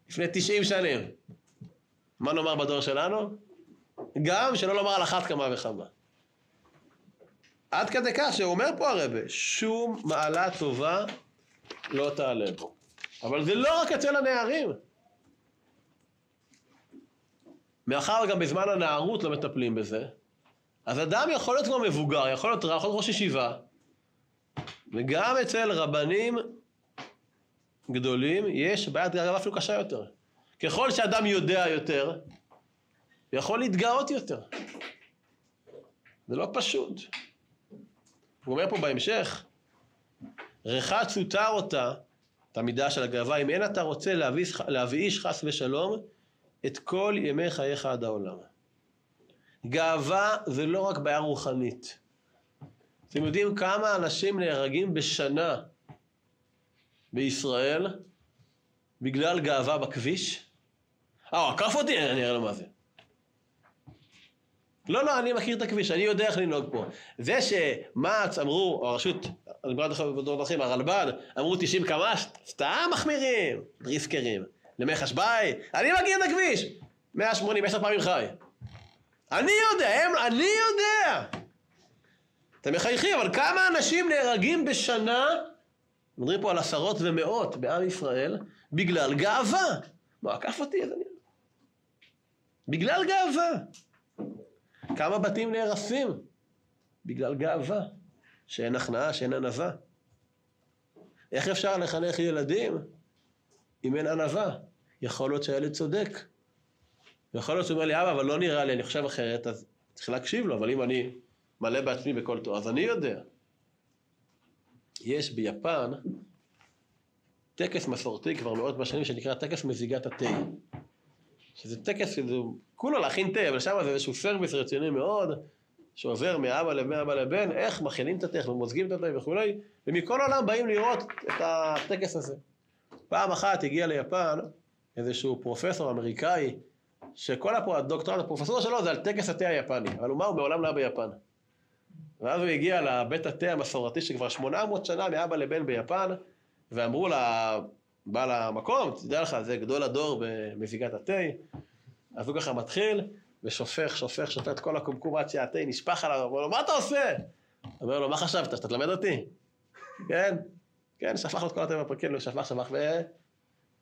[SPEAKER 1] לפני 90 שנים. מה נאמר בדור שלנו? גם שלא לומר על אחת כמה וכמה. עד כדי כך שהוא אומר פה הרבה, שום מעלה טובה לא תעלה בו. אבל זה לא רק אצל הנערים. מאחר וגם בזמן הנערות לא מטפלים בזה, אז אדם יכול להיות כבר מבוגר, יכול להיות רע, יכול להיות ראש ישיבה, וגם אצל רבנים גדולים יש בעיית גאווה אפילו קשה יותר. ככל שאדם יודע יותר, יכול להתגאות יותר. זה לא פשוט. הוא אומר פה בהמשך, רחץ הותר אותה, את המידה של הגאווה, אם אין אתה רוצה להביא איש חס ושלום את כל ימי חייך עד העולם. גאווה זה לא רק בעיה רוחנית. אתם יודעים כמה אנשים נהרגים בשנה בישראל בגלל גאווה בכביש? אה, הוא עקף אותי? אני אראה לו מה זה. לא, לא, אני מכיר את הכביש, אני יודע איך לנהוג פה. זה שמע"צ אמרו, או הרשות, אני בדור דרכים, הרלב"ד, אמרו 90 קמ"ש, סתם מחמירים, דריסקרים. למחש ביי, אני מכיר את הכביש, 180, עשר פעמים חי. אני יודע, הם, אני יודע. אתם מחייכים, אבל כמה אנשים נהרגים בשנה, מדברים פה על עשרות ומאות בעם ישראל, בגלל גאווה. מה, עקף אותי? אז אני... בגלל גאווה. כמה בתים נהרסים? בגלל גאווה, שאין הכנעה, שאין ענווה. איך אפשר לחנך ילדים אם אין ענווה? יכול להיות שהילד צודק. יכול להיות שהוא אומר לי, אבא, אבל לא נראה לי, אני חושב אחרת, אז צריך להקשיב לו, אבל אם אני מלא בעצמי בכל תואר, אז אני יודע. יש ביפן טקס מסורתי כבר מאות בשנים שנקרא טקס מזיגת התה. שזה טקס, שזה כולו להכין תה, אבל שם זה איזשהו סרוויס רציני מאוד, שעובר מאבא מאבא לבן, איך מכינים את התה, איך מוזגים את התה וכולי, ומכל העולם באים לראות את הטקס הזה. פעם אחת הגיע ליפן איזשהו פרופסור אמריקאי, שכל הדוקטורט, הפרופסורה שלו זה על טקס התה היפני, אבל הוא מה, הוא מעולם לא היה ביפן. ואז הוא הגיע לבית התה המסורתי שכבר 800 שנה מאבא לבן ביפן, ואמרו לבעל המקום, תדע לך, זה גדול הדור במזיגת התה. אז הוא ככה מתחיל, ושופך, שופך, שופך את כל הקומקום עד שהתה נשפך עליו, אומר לו, מה אתה עושה? אומר לו, מה חשבת, שאתה תלמד אותי? כן, כן, שפך את כל בפרקים, הוא שפך, שפך,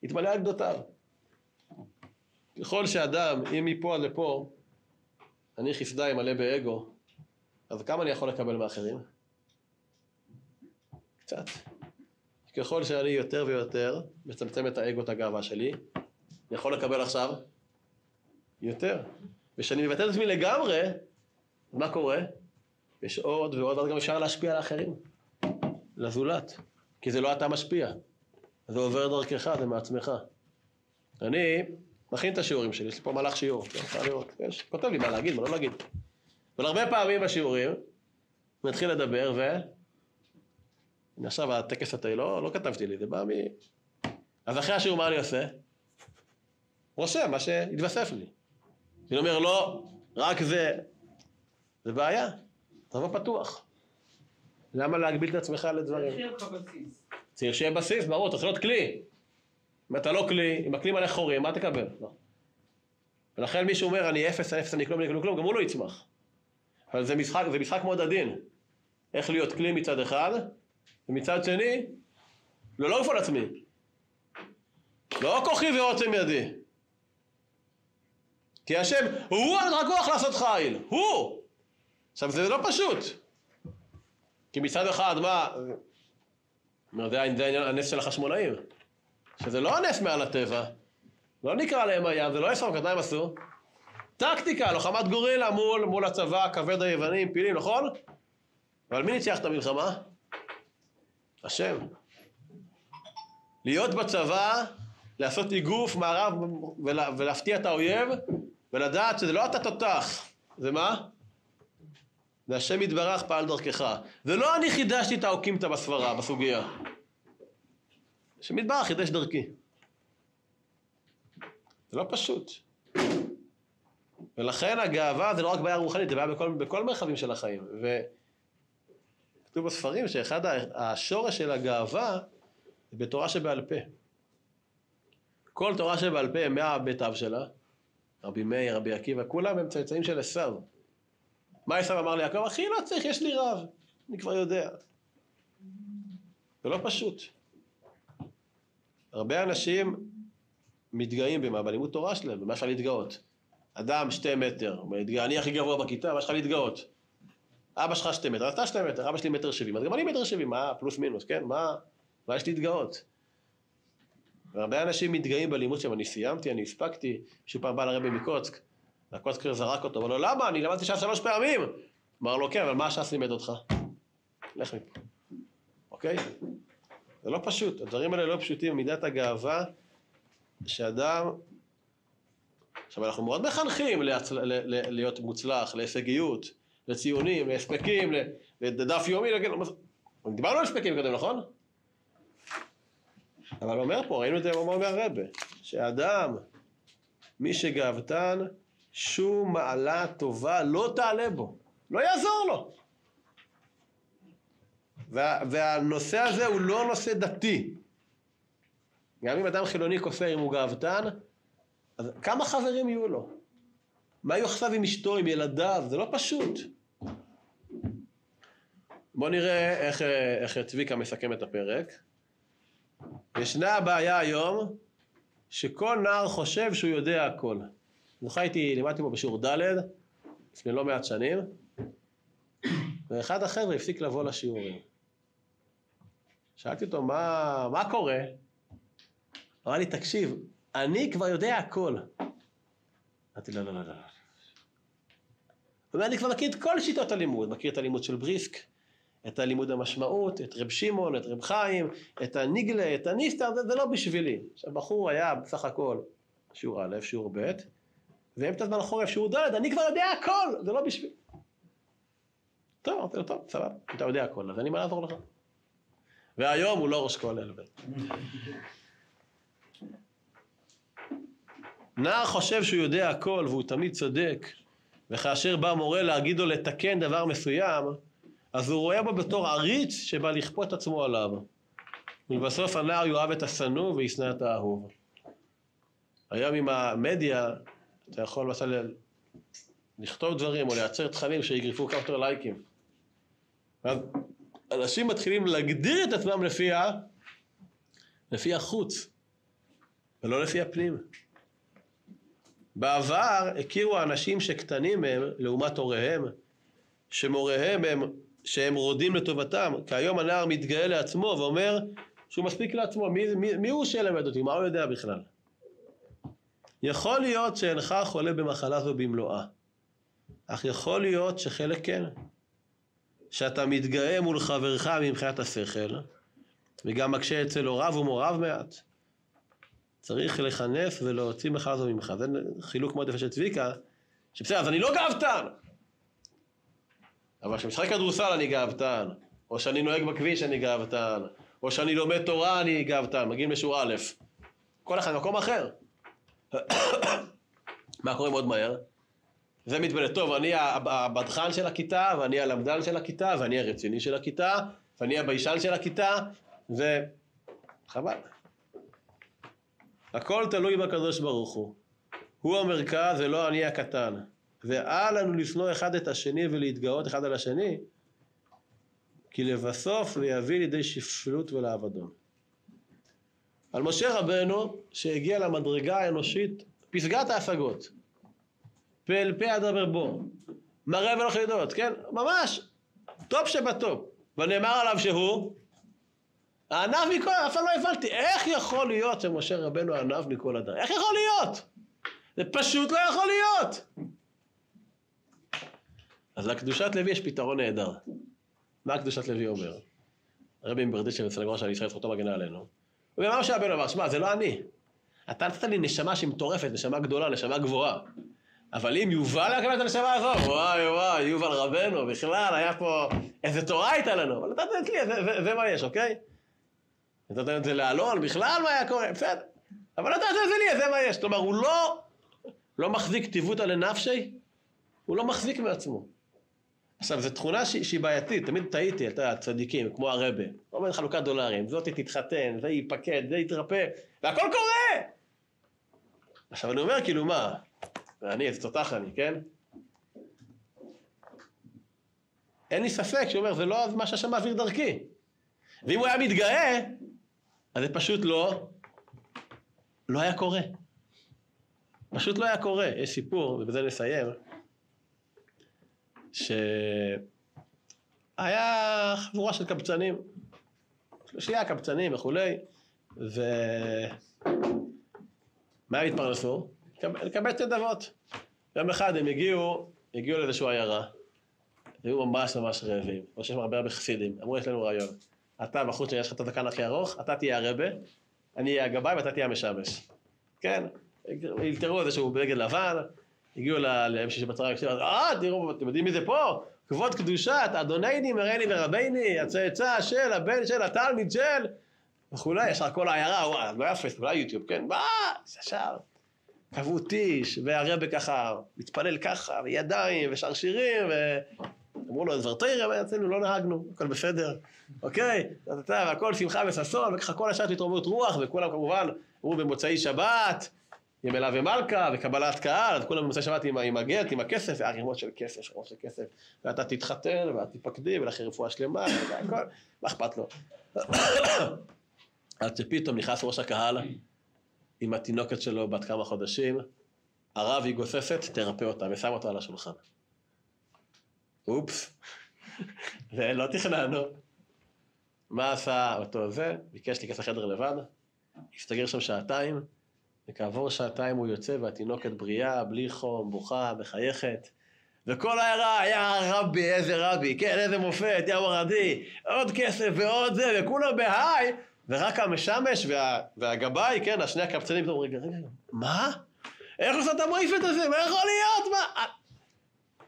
[SPEAKER 1] והתמלא על גדותיו. ככל שאדם, אם מפה עד לפה, אני חסדאי מלא באגו, אז כמה אני יכול לקבל מאחרים? קצת. ככל שאני יותר ויותר מצמצם את האגו, את הגאווה שלי, אני יכול לקבל עכשיו יותר. וכשאני מבטל את עצמי לגמרי, מה קורה? יש עוד ועוד, ואז גם אפשר להשפיע על האחרים, לזולת, כי זה לא אתה משפיע, זה עובר דרכך, זה מעצמך. אני מכין את השיעורים שלי, יש לי פה מהלך שיעור, לראות, יש, כותב לי מה להגיד, מה לא להגיד. אבל הרבה פעמים בשיעורים, אני מתחיל לדבר, ו... הנה עכשיו הטקס התה, לא, לא כתבתי לי, זה בא מ... אז אחרי השיעור מה אני עושה? רושם מה שהתווסף לי. אני אומר, לא, רק זה, זה בעיה, תבוא פתוח. למה להגביל את עצמך לדברים?
[SPEAKER 3] צריך שיהיה בסיס.
[SPEAKER 1] ברור, צריך להיות כלי. אם אתה לא כלי, אם הכלי מלא חורים, מה תקבל? לא. ולכן מישהו אומר, אני אפס, אפס, אני כלום, אני כלום, כלום, גם הוא לא יצמח. אבל זה משחק, זה משחק מאוד עדין. איך להיות כלי מצד אחד, ומצד שני, לא לעוף על עצמי. לא כוחי ועוצם ידי. כי השם, הוא כוח לעשות חיל, הוא! עכשיו זה לא פשוט. כי מצד אחד, מה... זה הנס של החשמונאים. שזה לא הנס מעל הטבע. לא נקרא להם הים, זה לא עשר מכת, מה הם עשו? טקטיקה, לוחמת גורילה מול, מול הצבא הכבד היווני פילים, נכון? אבל מי ניצח את המלחמה? השם. להיות בצבא, לעשות איגוף, מערב ולה, ולהפתיע את האויב, ולדעת שזה לא אתה תותח, זה מה? זה השם יתברך פעל דרכך. זה לא אני חידשתי את האוקימתא בסברה, בסוגיה. השם יתברך חידש דרכי. זה לא פשוט. ולכן הגאווה זה לא רק בעיה רוחנית, זה בעיה בכל, בכל מרחבים של החיים. וכתוב בספרים שאחד השורש של הגאווה זה בתורה שבעל פה. כל תורה שבעל פה, מאה בית אב שלה, רבי מאיר, רבי עקיבא, כולם הם צאצאים של עשיו. מה עשיו אמר ליעקב? אחי, לא צריך, יש לי רב, אני כבר יודע. זה לא פשוט. הרבה אנשים מתגאים במה? בלימוד תורה שלהם, במה אפשר להתגאות. אדם שתי מטר, אני הכי גבוה בכיתה, מה שלך להתגאות? אבא שלך שתי מטר, אתה שתי מטר, אבא שלי מטר שבעים, אז גם אני מטר שבעים, מה פלוס מינוס, כן? מה, מה יש להתגאות? והרבה אנשים מתגאים בלימוד שלהם, אני סיימתי, אני הספקתי, מישהו פעם בא לרבי מקוצק, והקוצקר זרק אותו, אמר לו, למה? אני למדתי ש"ס שלוש פעמים. אמר לו, כן, אבל מה הש"ס לימד אותך? לך מפה, אוקיי? זה לא פשוט, הדברים האלה לא פשוטים, מידת הגאווה שאדם... עכשיו, אנחנו מאוד מחנכים להצל... ל... ל... להיות מוצלח, להישגיות, לציונים, להספקים, לדף יומי, לג... דיברנו על הספקים קודם, נכון? אבל אומר פה, ראינו את זה אומר הרבה, שאדם, מי שגאוותן, שום מעלה טובה לא תעלה בו, לא יעזור לו. וה, והנושא הזה הוא לא נושא דתי. גם אם אדם חילוני כופר אם הוא גאוותן, אז כמה חברים יהיו לו? מה יהיו עכשיו עם אשתו, עם ילדיו? זה לא פשוט. בואו נראה איך, איך צביקה מסכם את הפרק. ישנה הבעיה היום שכל נער חושב שהוא יודע הכל. זוכר הייתי, לימדתי פה בשיעור ד' לפני לא מעט שנים, ואחד החבר'ה הפסיק לבוא לשיעורים. שאלתי אותו, מה, מה קורה? אמר לי, תקשיב, אני כבר יודע הכל. אמרתי, לא, לא, לא, לא. הוא אומר, אני כבר מכיר את כל שיטות הלימוד, מכיר את הלימוד של בריסק, את הלימוד המשמעות, את רב שמעון, את רב חיים, את הניגלה, את הניסטר, זה, זה לא בשבילי. עכשיו, בחור היה בסך הכל שיעור א', שיעור ב', ואמצע זמן החורף, שיעור ד', אני כבר יודע הכל, זה לא בשבילי. טוב, אמרתי לו, טוב, סבבה, אתה יודע הכל, אז אין לי מה לעזור לך. והיום הוא לא ראש כולל. נער חושב שהוא יודע הכל והוא תמיד צודק, וכאשר בא מורה להגיד לו לתקן דבר מסוים, אז הוא רואה בו בתור עריץ שבא לכפות עצמו עליו. ולבסוף הנער יאהב את השנוא וישנא את האהוב. היום עם המדיה, אתה יכול למשל לכתוב דברים או לייצר תכנים שיגרפו כמה שיותר לייקים. ואז אנשים מתחילים להגדיר את עצמם לפי, ה... לפי החוץ, ולא לפי הפנים. בעבר הכירו האנשים שקטנים מהם לעומת הוריהם, שמוריהם הם, שהם רודים לטובתם, כי היום הנער מתגאה לעצמו ואומר שהוא מספיק לעצמו, מי, מי, מי הוא שילמד אותי, מה הוא יודע בכלל? יכול להיות שאינך חולה במחלה זו במלואה, אך יכול להיות שחלק כן. שאתה מתגאה מול חברך מבחינת השכל, וגם מקשה אצל הוריו ומוריו מעט. צריך לכנס ולהוציא מחר זו ממך. זה חילוק מאוד יפה של צביקה, שבסדר, אז אני לא גאוותן! אבל כשמשחק כדורסל אני גאוותן, או שאני נוהג בכביש אני גאוותן, או שאני לומד תורה אני גאוותן, מגיעים לשורה א', כל אחד במקום אחר. מה קורה מאוד מהר? זה מתבלט, טוב, אני הבדחן של הכיתה, ואני הלמדן של הכיתה, ואני הרציני של הכיתה, ואני הביישן של הכיתה, וחבל. הכל תלוי בקדוש ברוך הוא. הוא המרכז ולא אני הקטן. ואל לנו לשנוא אחד את השני ולהתגאות אחד על השני, כי לבסוף זה יביא לידי שפלות ולאבדון. על משה רבנו, שהגיע למדרגה האנושית, פסגת ההשגות. פה אל פה אדבר בו. מראה ולא חידות, כן? ממש, טופ שבטופ. ונאמר עליו שהוא הענב מכל, אף פעם לא הבנתי, איך יכול להיות שמשה רבנו הענב מכל אדם? איך יכול להיות? זה פשוט לא יכול להיות! אז לקדושת לוי יש פתרון נהדר. מה קדושת לוי אומר? הרבי מברדיצ'ב בסנגוריה של ישראל זכותו מגנה עלינו. אמר משה רבנו אמר, שמע, זה לא אני. אתה נתת לי נשמה שהיא מטורפת, נשמה גדולה, נשמה גבוהה. אבל אם יובל היה מקבל את הנשמה הזאת, וואי וואי, יובל רבנו, בכלל, היה פה איזה תורה הייתה לנו. אבל נתת את לי, זה, זה, זה מה יש, אוקיי? נתת את זה לאלון, בכלל מה היה קורה, בסדר. אבל נתת את זה לי, זה מה יש. כלומר, הוא לא, לא מחזיק טיבותא לנפשי, הוא לא מחזיק מעצמו. עכשיו, זו תכונה שהיא, בעייתית, תמיד טעיתי, אתה יודע, צדיקים, כמו הרבה. אומר חלוקת דולרים, זאתי תתחתן, זה ייפקד, זה יתרפא, והכל קורה! עכשיו, אני אומר, כאילו, מה? ואני, איזה תותח אני, כן? אין לי ספק שהוא אומר, זה לא מה שהשם מעביר דרכי. ואם הוא היה מתגאה, אז זה פשוט לא, לא היה קורה. פשוט לא היה קורה. יש סיפור, ובזה נסיים, שהיה חבורה של קבצנים, שלושייה קבצנים וכולי, ומה הם התפרנסו? לקבץ נדבות. יום אחד הם הגיעו, הגיעו לאיזושהי עיירה, היו ממש ממש רעבים, כמו שיש הרבה הרבה חסידים, אמרו יש לנו רעיון, אתה בחוץ שיש לך את הזקן הכי ארוך, אתה תהיה הרבה, אני אהיה הגבאי ואתה תהיה המשמש. כן, אלתרו איזשהו בגד לבן, הגיעו למישהו שבצרה, אה, תראו, אתם יודעים מי זה פה? כבוד קדושת, אדונייני מרני ורבייני, הצאצא של, הבן של, התלמיד של, וכולי, ישר כל העיירה, וואי, לא פייסבוק, לא היה יוטיוב, כן, מה, ישר. קבעו טיש, והרבה ככה מתפלל ככה, וידיים, ושרשירים, ואמרו לו, דבר תראה, אצלנו לא נהגנו, הכל בסדר, אוקיי? והכל שמחה וששון, וככה כל השעת התרוממות רוח, וכולם כמובן אמרו במוצאי שבת, ימי ומלכה, וקבלת קהל, אז כולם במוצאי שבת עם, עם הגט, עם הכסף, וערימות של כסף, ערימות של כסף, ואתה תתחתן, ואת תיפקדי, ולכן רפואה שלמה, והכל, מה אכפת לו? עד שפתאום נכנס ראש הקהל, עם התינוקת שלו בת כמה חודשים, הרב היא גוססת, תרפא אותה, ושם אותה על השולחן. אופס, ולא תכננו. מה עשה אותו זה? ביקש להיכנס לחדר לבד, הסתגר שם שעתיים, וכעבור שעתיים הוא יוצא והתינוקת בריאה, בלי חום, בוכה, מחייכת. וכל העיירה, יא רבי, איזה רבי, כן, איזה מופת, יא מרדי, עוד כסף ועוד זה, וכולם בהיי, ורק המשמש וה, והגבאי, כן, השני הקבצנים, אומרים, רגע, רגע, מה? איך עושה את המויפת הזה? מה יכול להיות? מה?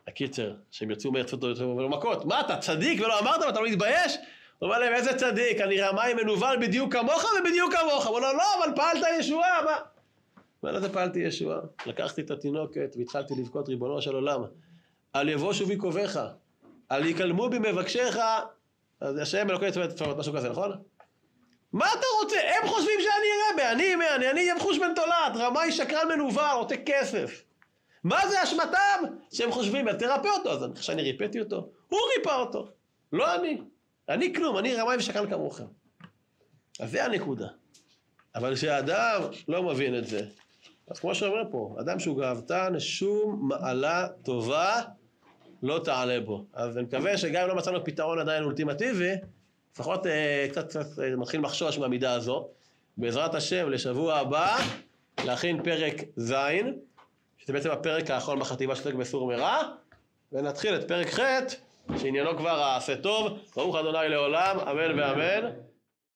[SPEAKER 1] הקיצר, שהם יצאו מארצות מכות, מה אתה צדיק ולא אמרת ואתה לא מתבייש? הוא אומר להם, איזה צדיק, אני רמאי מנוול בדיוק כמוך ובדיוק כמוך. הוא אומר לו, לא, אבל פעלת ישועה, מה? מה לזה פעלתי ישועה? לקחתי את התינוקת והתחלתי לבכות, ריבונו של עולם. על יבושו בי קובעך, על יקלמו בי מבקשיך, אז השם אלוקי צבאות, משהו כזה, נכון? מה אתה רוצה? הם חושבים שאני רבה, אני, מי, אני, אני יבחוש בן תולעת, רמאי שקרן מנוול, רוצה כסף. מה זה אשמתם? שהם חושבים, תרפא אותו, אז שאני ריפאתי אותו. הוא ריפא אותו, לא אני. אני כלום, אני רמאי ושקרן כמוכם. אז זה הנקודה. אבל כשאדם לא מבין את זה, אז כמו שאומר פה, אדם שהוא גאוותן, שום מעלה טובה לא תעלה בו. אז אני מקווה שגם אם לא מצאנו פתרון עדיין אולטימטיבי, לפחות אה, קצת, קצת אה, מתחיל לחשוש מהמידה הזו. בעזרת השם, לשבוע הבא, להכין פרק ז', שזה בעצם הפרק האחרון בחטיבה שעוסק בסור מרע, ונתחיל את פרק ח', שעניינו כבר העשה טוב, ברוך אדוני לעולם, אמן ואמן.